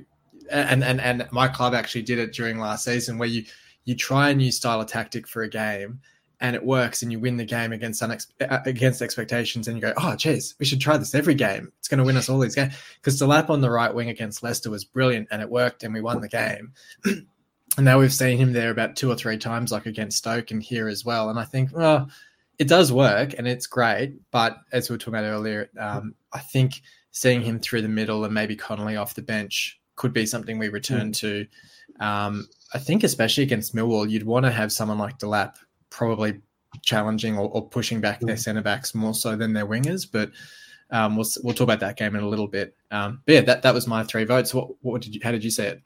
Speaker 1: and, and and my club actually did it during last season, where you you try a new style of tactic for a game, and it works, and you win the game against unex- uh, against expectations, and you go, oh, geez, we should try this every game. It's going to win us all these games. Because Delap on the right wing against Leicester was brilliant, and it worked, and we won the game. And now we've seen him there about two or three times, like against Stoke and here as well. And I think, well, it does work and it's great. But as we were talking about earlier, um, I think seeing him through the middle and maybe Connolly off the bench could be something we return mm. to. Um, I think, especially against Millwall, you'd want to have someone like Delap probably challenging or, or pushing back mm. their centre backs more so than their wingers. But um, we'll we'll talk about that game in a little bit. Um, but yeah, that, that was my three votes. What, what did you? How did you say it?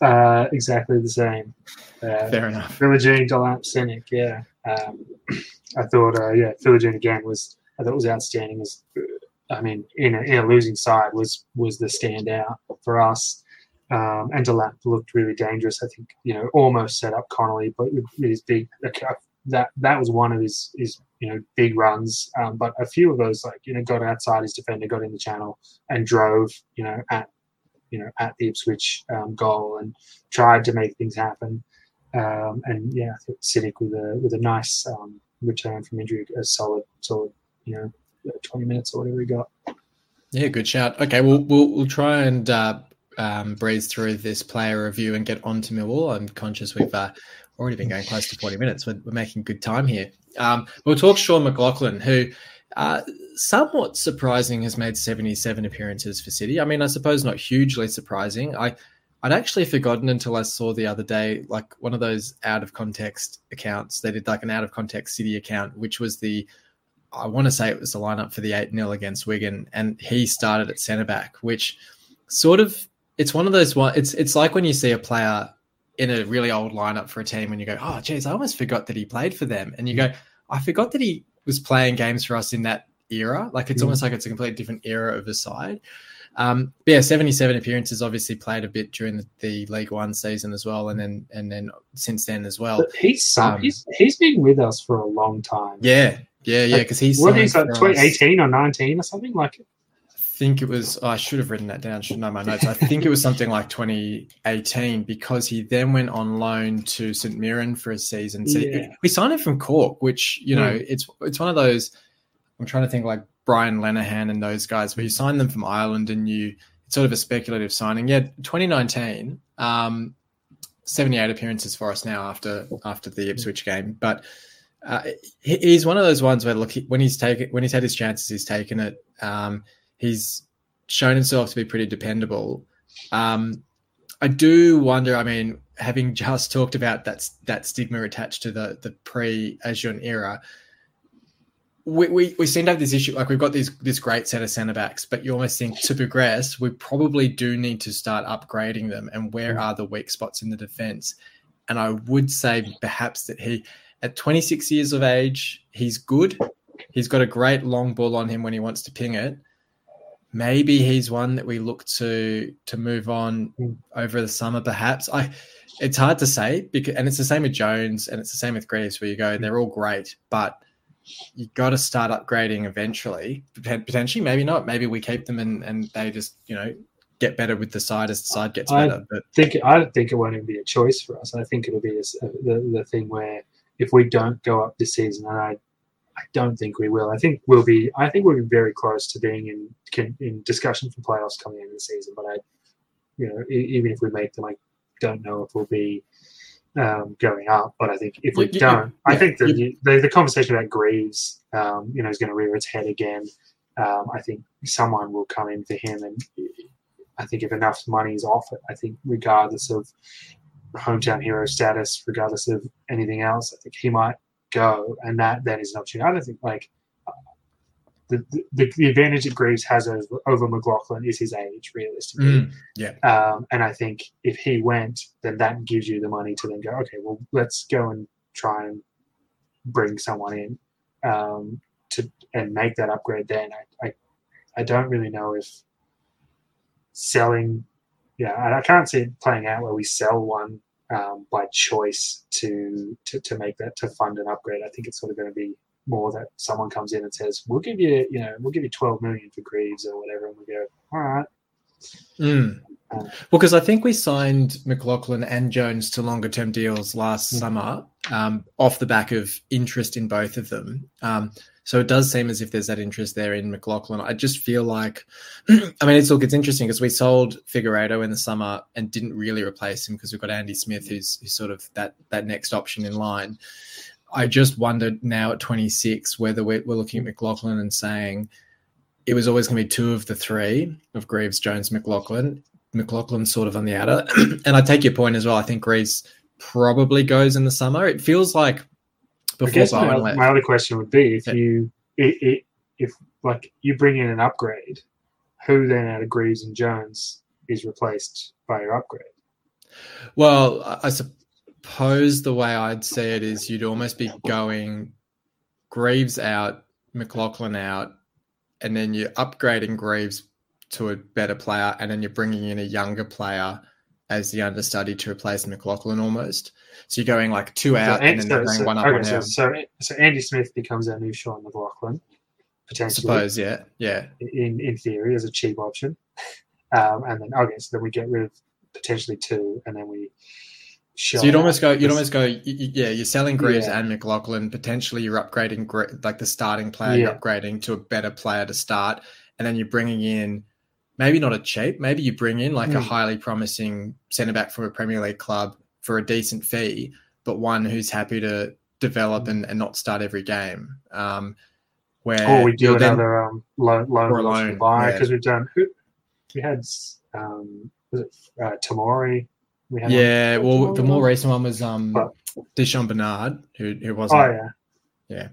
Speaker 2: Uh, exactly the same.
Speaker 1: Uh, Fair enough.
Speaker 2: Philogene, Delap, Sinik, yeah. Um, I thought, uh, yeah, Philogene again was, I thought was outstanding. Was, I mean, in a, in a losing side was was the standout for us. Um, and Delap looked really dangerous. I think you know almost set up Connolly, but his big that that was one of his his you know big runs. Um, but a few of those like you know got outside his defender, got in the channel, and drove you know at you know, at the Ipswich um, goal and tried to make things happen. Um, and yeah, I think with a with a nice um, return from injury, a solid, solid, you know, twenty minutes or whatever he got.
Speaker 1: Yeah, good shout. Okay, we'll we'll, we'll try and uh, um, breeze through this player review and get on to Millwall. I'm conscious we've uh, already been going close to 40 minutes. We're, we're making good time here. Um, we'll talk Sean McLoughlin, who uh, somewhat surprising has made 77 appearances for City. I mean, I suppose not hugely surprising. I I'd actually forgotten until I saw the other day, like one of those out of context accounts. They did like an out of context City account, which was the I want to say it was the lineup for the 8 0 against Wigan, and he started at centre back, which sort of it's one of those one it's it's like when you see a player in a really old lineup for a team and you go, Oh geez, I almost forgot that he played for them. And you go, I forgot that he was playing games for us in that era. Like it's mm. almost like it's a completely different era of the side. Um, but yeah, 77 appearances obviously played a bit during the, the, League One season as well, and then and then since then as well.
Speaker 2: But he's um, he's he's been with us for a long time.
Speaker 1: Yeah, yeah, yeah. Because he's
Speaker 2: what is that? 2018 or 19 or something like I
Speaker 1: think it was, oh, I should have written that down, shouldn't know my notes. I think it was something like 2018 because he then went on loan to St. Mirren for a season. So yeah. we signed him from Cork, which, you know, mm. it's it's one of those, I'm trying to think like Brian Lenihan and those guys, where you sign them from Ireland and you, it's sort of a speculative signing. Yeah, 2019, um, 78 appearances for us now after after the Ipswich game. But uh, he's one of those ones where look when he's taken when he's had his chances, he's taken it. Um, he's shown himself to be pretty dependable. Um, I do wonder. I mean, having just talked about that that stigma attached to the the pre Acun era, we, we, we seem to have this issue. Like we've got these this great set of centre backs, but you almost think to progress, we probably do need to start upgrading them. And where mm. are the weak spots in the defence? And I would say perhaps that he, at 26 years of age, he's good. He's got a great long ball on him when he wants to ping it maybe he's one that we look to to move on hmm. over the summer. Perhaps I. It's hard to say because, and it's the same with Jones, and it's the same with Greaves, where you go, they're all great, but you got to start upgrading eventually. Potentially, maybe not. Maybe we keep them and and they just you know get better with the side as the side gets better.
Speaker 2: I but think I don't think it won't even be a choice for us. I think it'll be a, the the thing where if we don't go up this season, and I I don't think we will. I think we'll be. I think we'll be very close to being in in discussion for playoffs coming into the season. But I, you know, even if we make them, I don't know if we'll be um, going up. But I think if we you, don't, you, I think the, the, the conversation about Greaves, um, you know, is going to rear its head again. Um, I think someone will come in for him, and I think if enough money is offered, I think regardless of hometown hero status, regardless of anything else, I think he might go, and that then is an opportunity. I don't think like the, the, the advantage that Greaves has over, over McLoughlin is his age, realistically.
Speaker 1: Mm, yeah.
Speaker 2: Um, and I think if he went, then that gives you the money to then go, okay, well, let's go and try and bring someone in um, to and make that upgrade. Then I, I, I don't really know if selling, yeah, I can't see it playing out where we sell one um, by choice to, to to make that to fund an upgrade. I think it's sort of going to be more that someone comes in and says, "We'll give you, you know, we'll give you 12 million for Greaves or whatever," and we go, "All right."
Speaker 1: Mm. well, because I think we signed McLoughlin and Jones to longer term deals last mm-hmm. summer um, off the back of interest in both of them. Um, so it does seem as if there's that interest there in McLoughlin. I just feel like, I mean, it's look, it's interesting because we sold Figueiredo in the summer and didn't really replace him because we've got Andy Smith, who's, who's sort of that that next option in line. I just wondered now at 26 whether we're, we're looking at McLoughlin and saying it was always going to be two of the three of Greaves, Jones, McLoughlin. McLoughlin's sort of on the outer. and I take your point as well. I think Greaves probably goes in the summer. It feels like
Speaker 2: before I guess my, my, other question would be if yeah. you it, it, if like you bring in an upgrade, who then out of Greaves and Jones is replaced by your upgrade?
Speaker 1: Well, I suppose the way I'd say it is you'd almost be going Greaves out, McLoughlin out, and then you're upgrading Greaves to a better player, and then you're bringing in a younger player as the understudy to replace McLoughlin almost. So you're going like two out so, and then so, going
Speaker 2: so,
Speaker 1: one up
Speaker 2: okay, so, so, so Andy Smith becomes our new Sean McLoughlin, potentially.
Speaker 1: I suppose, yeah, yeah.
Speaker 2: In in theory, as a cheap option, um, and then okay, so then we get rid of potentially two, and then we.
Speaker 1: So you'd almost go. You'd almost go. Yeah, you're selling Greaves yeah. and McLoughlin. Potentially, you're upgrading like the starting player. Yeah. You're upgrading to a better player to start, and then you're bringing in maybe not a cheap, maybe you bring in like mm. a hmm. highly promising centre back from a Premier League club for a decent fee, but one who's happy to develop and, and not start every game. Um, where
Speaker 2: or we do another um, loan, loan, loan buy because yeah. we've done we had um, was it uh, Tomori?
Speaker 1: We had yeah, well, the more recent one was um, but, Di'Shon Bernard, who who wasn't.
Speaker 2: Oh yeah,
Speaker 1: yeah.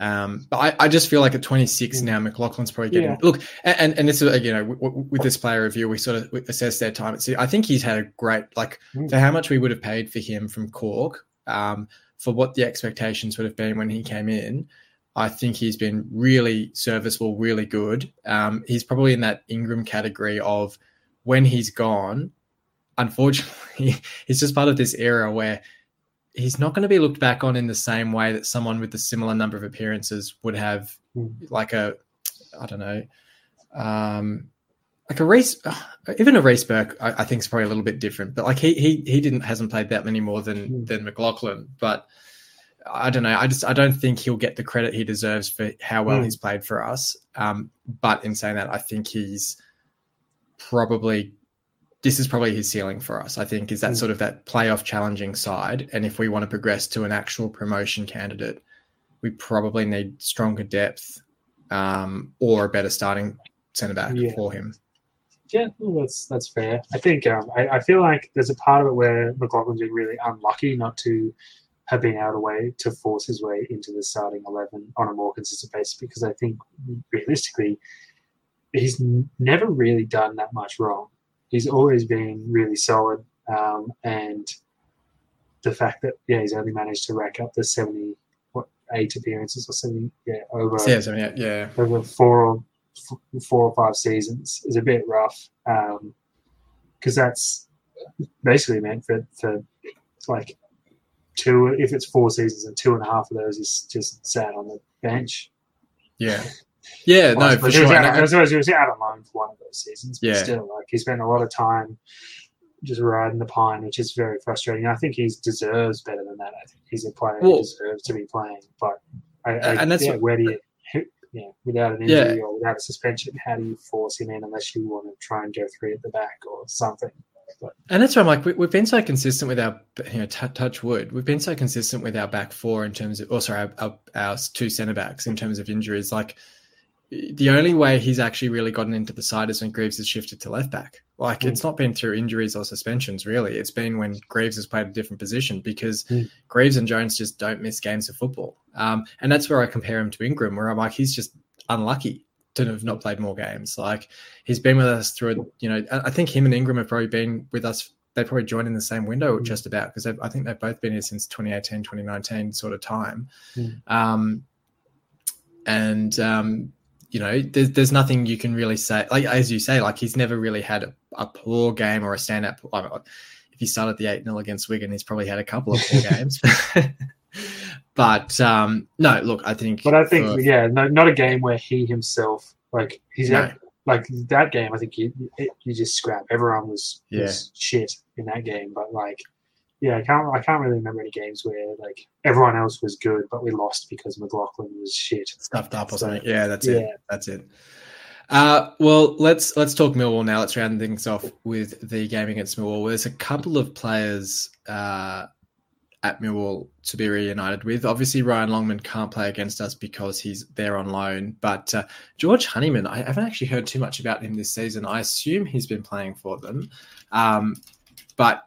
Speaker 1: Um, but I, I, just feel like at 26 now, McLoughlin's probably getting yeah. look, and, and this is you know with this player review, we sort of assess their time. I think he's had a great like mm. for how much we would have paid for him from Cork, um, for what the expectations would have been when he came in. I think he's been really serviceable, really good. Um, he's probably in that Ingram category of when he's gone. Unfortunately, he's just part of this era where he's not going to be looked back on in the same way that someone with a similar number of appearances would have, mm. like a, I don't know, um, like a Reece, even a Reece Burke, I, I, think is probably a little bit different. But like he he he didn't hasn't played that many more than mm. than McLoughlin. But I don't know. I just I don't think he'll get the credit he deserves for how well mm. he's played for us. Um, but in saying that, I think he's probably this is probably his ceiling for us. I think is that mm. sort of that playoff challenging side, and if we want to progress to an actual promotion candidate, we probably need stronger depth um, or a better starting centre back yeah. for him.
Speaker 2: Yeah, well, that's that's fair. I think um, I, I, feel like there's a part of it where McLoughlin's been really unlucky not to have been out of way to force his way into the starting eleven on a more consistent basis because I think realistically he's never really done that much wrong he's always been really solid. Um, and the fact that yeah, he's only managed to rack up the seventy what eight appearances or seventy yeah over
Speaker 1: yeah, 78, yeah
Speaker 2: over four or four or five seasons is a bit rough because um, that's basically meant for for like two if it's four seasons and two and a half of those is just sat on the bench.
Speaker 1: Yeah. Yeah, no, for sure.
Speaker 2: Out, I suppose he was out on loan for one of those seasons, but yeah. still, like he spent a lot of time just riding the pine, which is very frustrating. I think he deserves better than that. I think he's a player well, who deserves to be playing. But I, I, and that's yeah, what, where do you, yeah, without an injury yeah. or without a suspension, how do you force him in unless you want to try and go three at the back or something?
Speaker 1: But, and that's why I'm like, we, have been so consistent with our, you know, t- touch wood. We've been so consistent with our back four in terms of, also our, our, our two centre backs in terms of injuries. Like, the only way he's actually really gotten into the side is when Greaves has shifted to left back. Like mm. it's not been through injuries or suspensions, really. It's been when Greaves has played a different position because mm. Greaves and Jones just don't miss games of football. Um, and that's where I compare him to Ingram, where I'm like, he's just unlucky to have not played more games. Like he's been with us through, you know, I think him and Ingram have probably been with us. They probably joined in the same window mm. just about because I think they've both been here since 2018, 2019 sort of time. Mm. Um, and um, you know, there's there's nothing you can really say. Like as you say, like he's never really had a, a poor game or a standout. If if he started the 8 0 against Wigan, he's probably had a couple of poor games. but um, no, look, I think.
Speaker 2: But I think, for, yeah, no, not a game where he himself, like, he's no. like that game, I think you, you just scrap. Everyone was, yeah. was shit in that game. But, like, yeah, I can't I can't really remember any games where like everyone else was good, but we lost because McLoughlin was shit.
Speaker 1: Stuffed up or so, something. Yeah, that's yeah. it. That's it. Uh, well, let's let's talk Millwall now. Let's round things off with the game against Millwall. There's a couple of players uh, at Millwall to be reunited with. Obviously, Ryan Longman can't play against us because he's there on loan. But uh, George Honeyman, I haven't actually heard too much about him this season. I assume he's been playing for them, um, but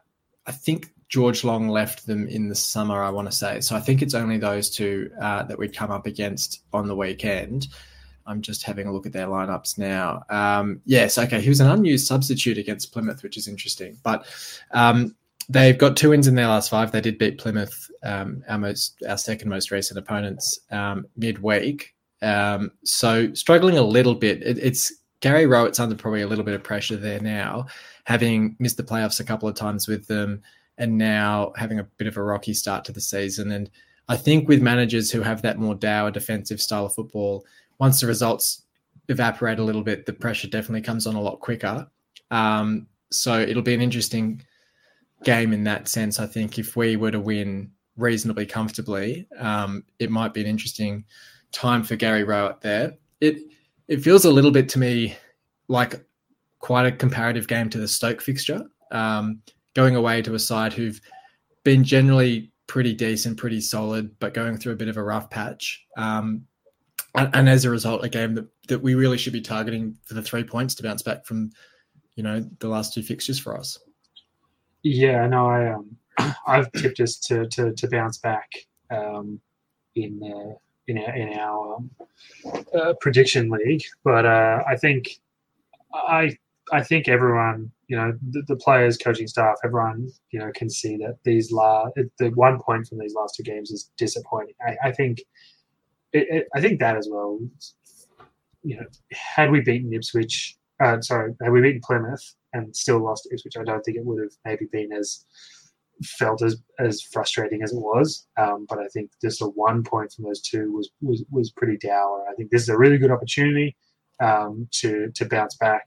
Speaker 1: I think George Long left them in the summer. I want to say so. I think it's only those two uh, that we'd come up against on the weekend. I'm just having a look at their lineups now. Um, yes, okay, he was an unused substitute against Plymouth, which is interesting. But um, they've got two wins in their last five. They did beat Plymouth, um, our most, our second most recent opponents, um, midweek. Um, so struggling a little bit. It, it's Gary Rowett's under probably a little bit of pressure there now, having missed the playoffs a couple of times with them, and now having a bit of a rocky start to the season. And I think with managers who have that more dour defensive style of football once the results evaporate a little bit, the pressure definitely comes on a lot quicker. Um, so it'll be an interesting game in that sense. I think if we were to win reasonably comfortably, um, it might be an interesting time for Gary Rowett there. It it feels a little bit to me like quite a comparative game to the Stoke fixture, um, going away to a side who've been generally pretty decent, pretty solid, but going through a bit of a rough patch. Um, and, and, as a result, a game that, that we really should be targeting for the three points to bounce back from, you know, the last two fixtures for us.
Speaker 2: Yeah, no, I um, I've tipped us to to, to bounce back um, in uh, in our in our um, uh, prediction league, but uh, I think I I think everyone, you know, the, the, players, coaching staff, everyone, you know, can see that these last the one point from these last two games is disappointing. I, I think it, it, I think that as well. You know, had we beaten Ipswich, uh, sorry, had we beaten Plymouth and still lost Ipswich, I don't think it would have maybe been as felt as as frustrating as it was. Um, but I think just a one point from those two was was was pretty dour. I think this is a really good opportunity um, to to bounce back,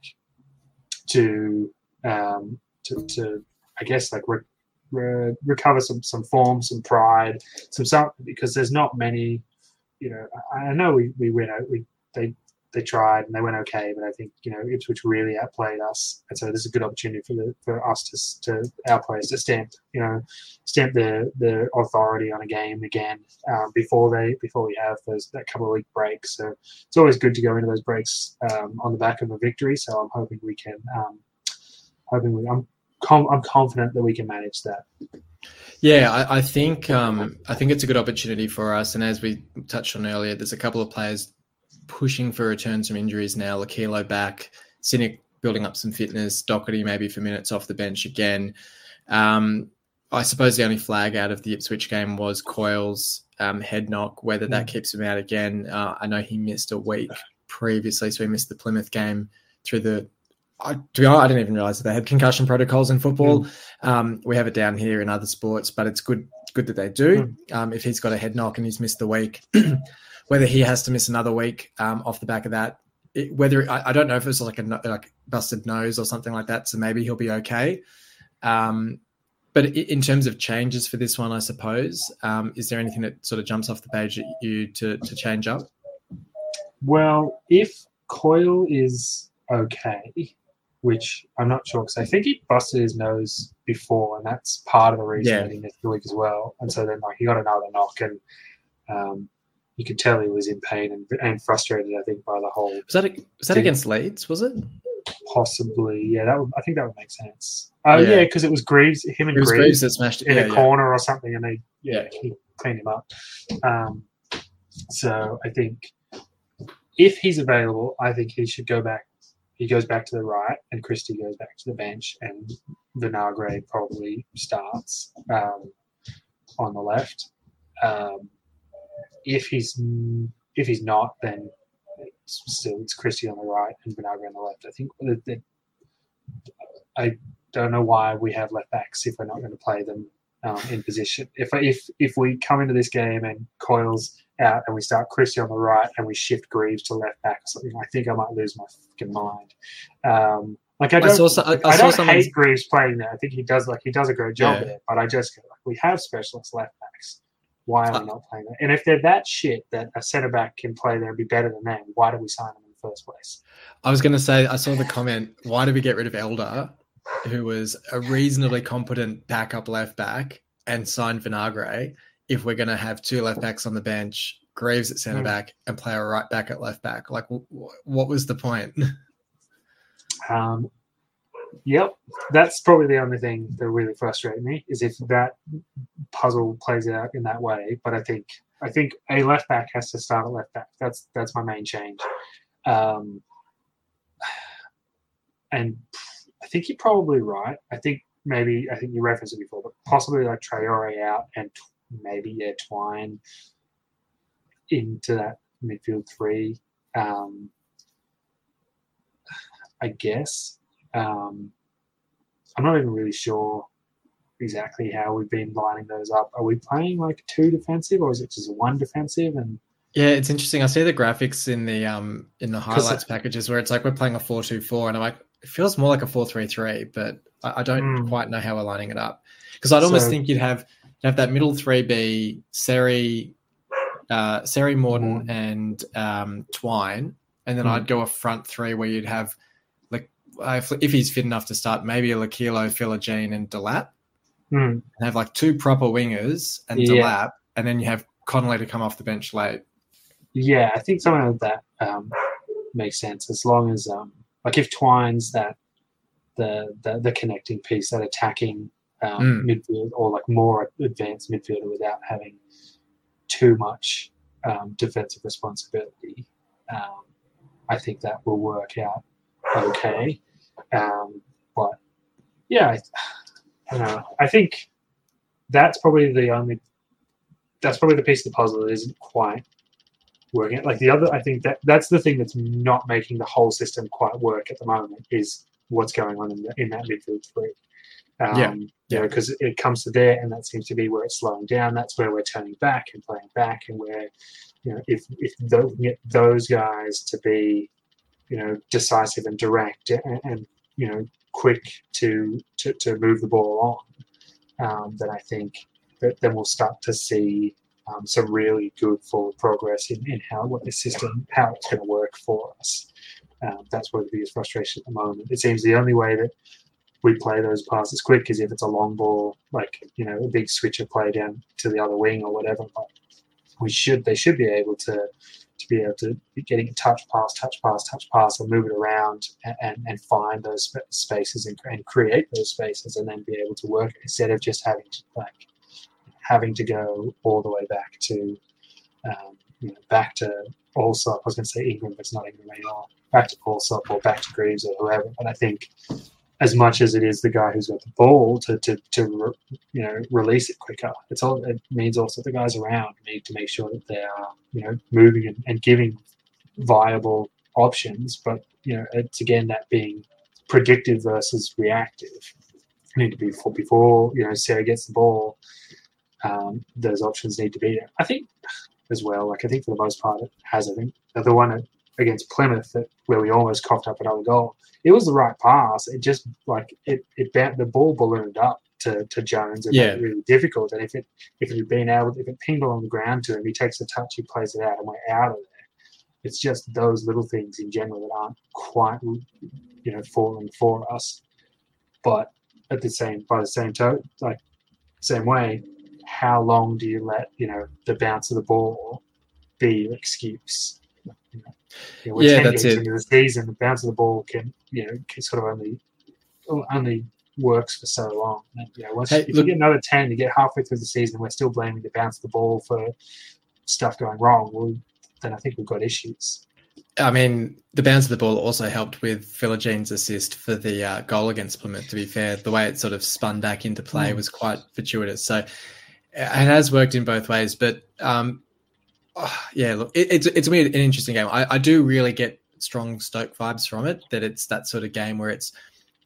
Speaker 2: to um, to, to I guess like re- re- recover some some form, some pride, some something because there's not many you know, I, know we, we out, we they they tried and they went okay, but I think you know Ipswich really outplayed us, and so this is a good opportunity for the for us to to our players to stamp you know stamp their their authority on a game again um, before they before we have those that couple of week breaks. So it's always good to go into those breaks um, on the back of a victory. So I'm hoping we can um, hoping we I'm com- I'm confident that we can manage that.
Speaker 1: Yeah, I, I think um, I think it's a good opportunity for us. And as we touched on earlier, there's a couple of players pushing for returns from injuries now. Lokilo back, Sinik building up some fitness, Doherty maybe for minutes off the bench again. Um, I suppose the only flag out of the Ipswich game was Coyle's um, head knock. Whether that mm. keeps him out again, uh, I know he missed a week previously, so he missed the Plymouth game through the I, to be honest, I didn't even realize that they had concussion protocols in football. Mm. Um, we have it down here in other sports, but it's good good that they do. Mm. Um, if he's got a head knock and he's missed the week, whether he has to miss another week um, off the back of that, it, whether I, I, don't know if it's like a like busted nose or something like that, so maybe he'll be okay. Um, but in terms of changes for this one, I suppose, um, is there anything that sort of jumps off the page at you to to change up?
Speaker 2: Well, if Coyle is okay, which I'm not sure because I think he busted his nose before, and that's part of the reason yeah. that he missed the week as well. And so then like he got another knock, and um, you could tell he was in pain and, and frustrated. I think by the whole
Speaker 1: was that a, was that against Leeds? Was it?
Speaker 2: Possibly, yeah. That would, I think that would make sense. Oh yeah, because yeah, it was Greaves, him and Greaves, Greaves,
Speaker 1: that smashed
Speaker 2: in
Speaker 1: yeah,
Speaker 2: a corner or something, and they yeah, he cleaned him up. Um, so I think if he's available, I think he should go back he goes back to the right, and Christie goes back to the bench, and Vinagre probably starts um, on the left. Um, if he's if he's not, then it's still it's Christie on the right and Vinagre on the left. I think that, I don't know why we have left backs if we're not going to play them um, in position. If if if we come into this game and Coyle's out and we start Christie on the right and we shift Greaves to left back or something, I think I might lose my fucking mind. Um, like I don't, I, saw, I, I, I don't hate Greaves playing there. I think he does like he does a great job yeah. there. But I just like we have specialist left backs. Why are we not playing there? And if they're that shit that a centre back can play there and be better than them, why do we sign them in the first place?
Speaker 1: I was going to say I saw the comment. Why did we get rid of Elder, who was a reasonably competent backup left back, and sign Vinagre? If we're going to have two left backs on the bench, Greaves at centre mm. back, and play a right back at left back, like w- what was the point?
Speaker 2: Um, yep, that's probably the only thing that really frustrates me is if that puzzle plays out in that way. But I think I think a left back has to start at left back. That's that's my main change. Um, and I think you're probably right. I think maybe I think you referenced it before, but possibly like Traore out and maybe yeah Twine into that midfield three. Um, I guess. Um, I'm not even really sure exactly how we've been lining those up. Are we playing like two defensive or is it just one defensive? And
Speaker 1: yeah, it's interesting. I see the graphics in the um in the highlights packages where it's like we're playing a four two four, and I'm like, it feels more like a four three three, but I, I don't mm. quite know how we're lining it up because I'd almost so, think you'd have you'd have that middle three be Seri, uh, Seri Morton, mm. and um, Twine, and then mm. I'd go a front three where you'd have uh, if, if, he's fit enough to start, maybe a Lokilo, Philogene, and Delap.
Speaker 2: Mm.
Speaker 1: And have like two proper wingers and yeah. Delap, and then you have Connolly to come off the bench late.
Speaker 2: Yeah, I think something like that um, makes sense as long as um, like if Twine's that the the, the connecting piece, that attacking um, mm. midfield or like more advanced midfielder without having too much um, defensive responsibility. Um, I think that will work out okay. Um, but yeah, I, I, don't know. I think that's probably the only that's probably the piece of the puzzle that isn't quite working. Like the other, I think that that's the thing that's not making the whole system quite work at the moment is what's going on in, the, in that midfield three. Um, yeah, yeah. because it comes to there, and that seems to be where it's slowing down. That's where we're turning back and playing back, and where you know if if those guys to be you know decisive and direct and, and you know quick to, to to move the ball on, um, then I think that then we'll start to see um, some really good forward progress in, in how what the system how it's going to work for us. Um, that's where the biggest frustration at the moment. It seems the only way that we play those passes quick is if it's a long ball, like you know a big switcher play down to the other wing or whatever. But we should they should be able to to be able to be getting touch pass, touch pass, touch pass, and move it around and, and, find those spaces and, and, create those spaces, and then be able to work instead of just having to like having to go all the way back to um, you know, back to Allsop. I was going to say Ingram, but it's not Ingram anymore. Back to Allsop or back to Greaves or whoever. But I think as much as it is the guy who's got the ball to, to, to you know release it quicker. It's all it means also the guys around need to make sure that they are you know moving and, and giving viable options. But you know it's again that being predictive versus reactive. You need to be before before you know Seri gets the ball. Um, those options need to be there. I think as well. Like I think for the most part it has. I think the one against Plymouth that where we almost coughed up another goal. It was the right pass. It just like it it the ball ballooned up to, to Jones and yeah. made it really difficult. And if it if it had been able if it pinged on the ground to him, he takes a touch, he plays it out, and we're out of there. It's just those little things in general that aren't quite you know falling for us. But at the same by the same token, like same way, how long do you let you know the bounce of the ball be your excuse? You know, you know, yeah, that's it. Into the season, the bounce of the ball can, you know, can sort of only only works for so long. And, you know, once hey, if look, you get another ten, you get halfway through the season, we're still blaming the bounce of the ball for stuff going wrong. Well, then I think we've got issues.
Speaker 1: I mean, the bounce of the ball also helped with Philogene's assist for the uh, goal against Plymouth. To be fair, the way it sort of spun back into play mm. was quite fortuitous. So it has worked in both ways. But um, oh, yeah, look, it, it's it's an interesting game. I, I do really get strong Stoke vibes from it. That it's that sort of game where it's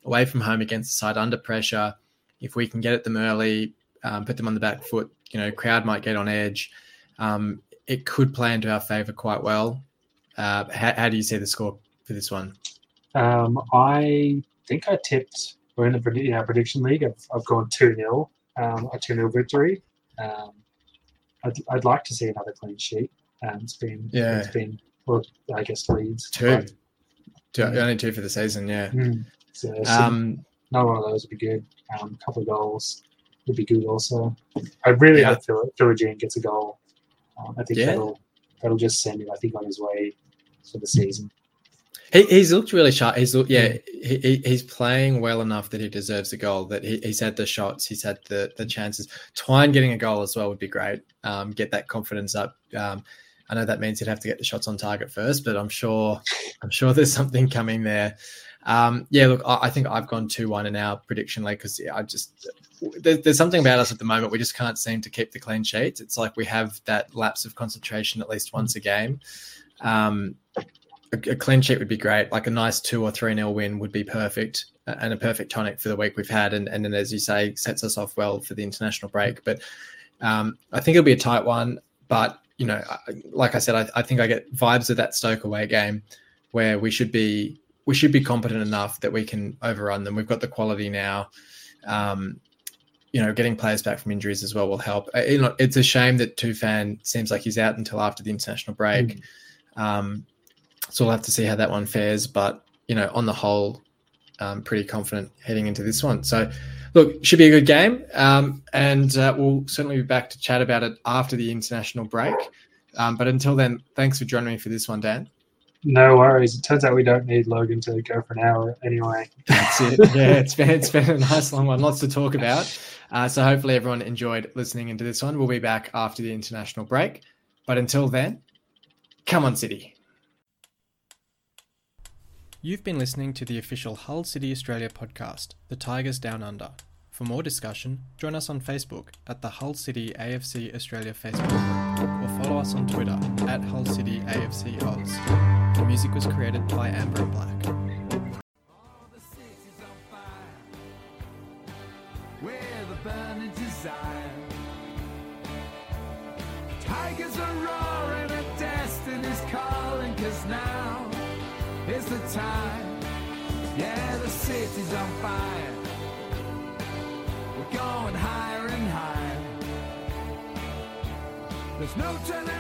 Speaker 1: away from home against the side under pressure. If we can get at them early, um, put them on the back foot, you know, crowd might get on edge. Um, it could play into our favour quite well. Uh, how, how, do you see the score for this one?
Speaker 2: Um, I think I tipped. We're in the prediction league. I've, I've gone two 0 um, a two 0 victory. Um, I'd, I'd like to see another clean sheet. and it's been yeah. It's been well, I guess Leeds
Speaker 1: two. Two mm. only two for the season. Yeah.
Speaker 2: Mm. So, um, another one of those would be good. Um, a couple of goals would be good also. I really yeah. hope Phil, Philogene gets a goal. Um, I think yeah. that'll that'll just send him. I think on his way for the season.
Speaker 1: He, he's looked really sharp. He's looked, yeah, he, he's playing well enough that he deserves a goal. That he, he's had the shots, he's had the the chances. Twine getting a goal as well would be great. Um, get that confidence up. Um, I know that means he'd have to get the shots on target first, but I'm sure I'm sure there's something coming there. Um, yeah, look, I, I, think I've gone two one in our prediction league because I just there, there's something about us at the moment we just can't seem to keep the clean sheets. It's like we have that lapse of concentration at least once a game. Um, a, a, clean sheet would be great. Like a nice two or three nil win would be perfect and a perfect tonic for the week we've had. And, and then, as you say, sets us off well for the international break. But um, I think it'll be a tight one. But you know, like I said, I, I, think I get vibes of that Stoke away game where we should be we should be competent enough that we can overrun them. We've got the quality now. Um, you know, getting players back from injuries as well will help. Uh, you know, it's a shame that Tufan seems like he's out until after the international break. Mm. Um, so we'll have to see how that one fares. But you know, on the whole, um, pretty confident heading into this one. So look, should be a good game. Um, and uh, we'll certainly be back to chat about it after the international break. Um, but until then, thanks for joining me for this one, Dan.
Speaker 2: No worries. It turns out we don't need Logan to go for an hour anyway.
Speaker 1: That's it. Yeah, it's been it's been a nice long one. Lots to talk about. Uh, so hopefully everyone enjoyed listening into this one. We'll be back after the international break. But until then, come on, City. You've been listening to the official Hull City Australia podcast, The Tigers Down Under. For more discussion, join us on Facebook at the Hull City AFC Australia Facebook group or follow us on Twitter at Hull City AFC Oz. The music was created by Amber and Black. Time. Yeah, the city's on fire. We're going higher and higher. There's no turning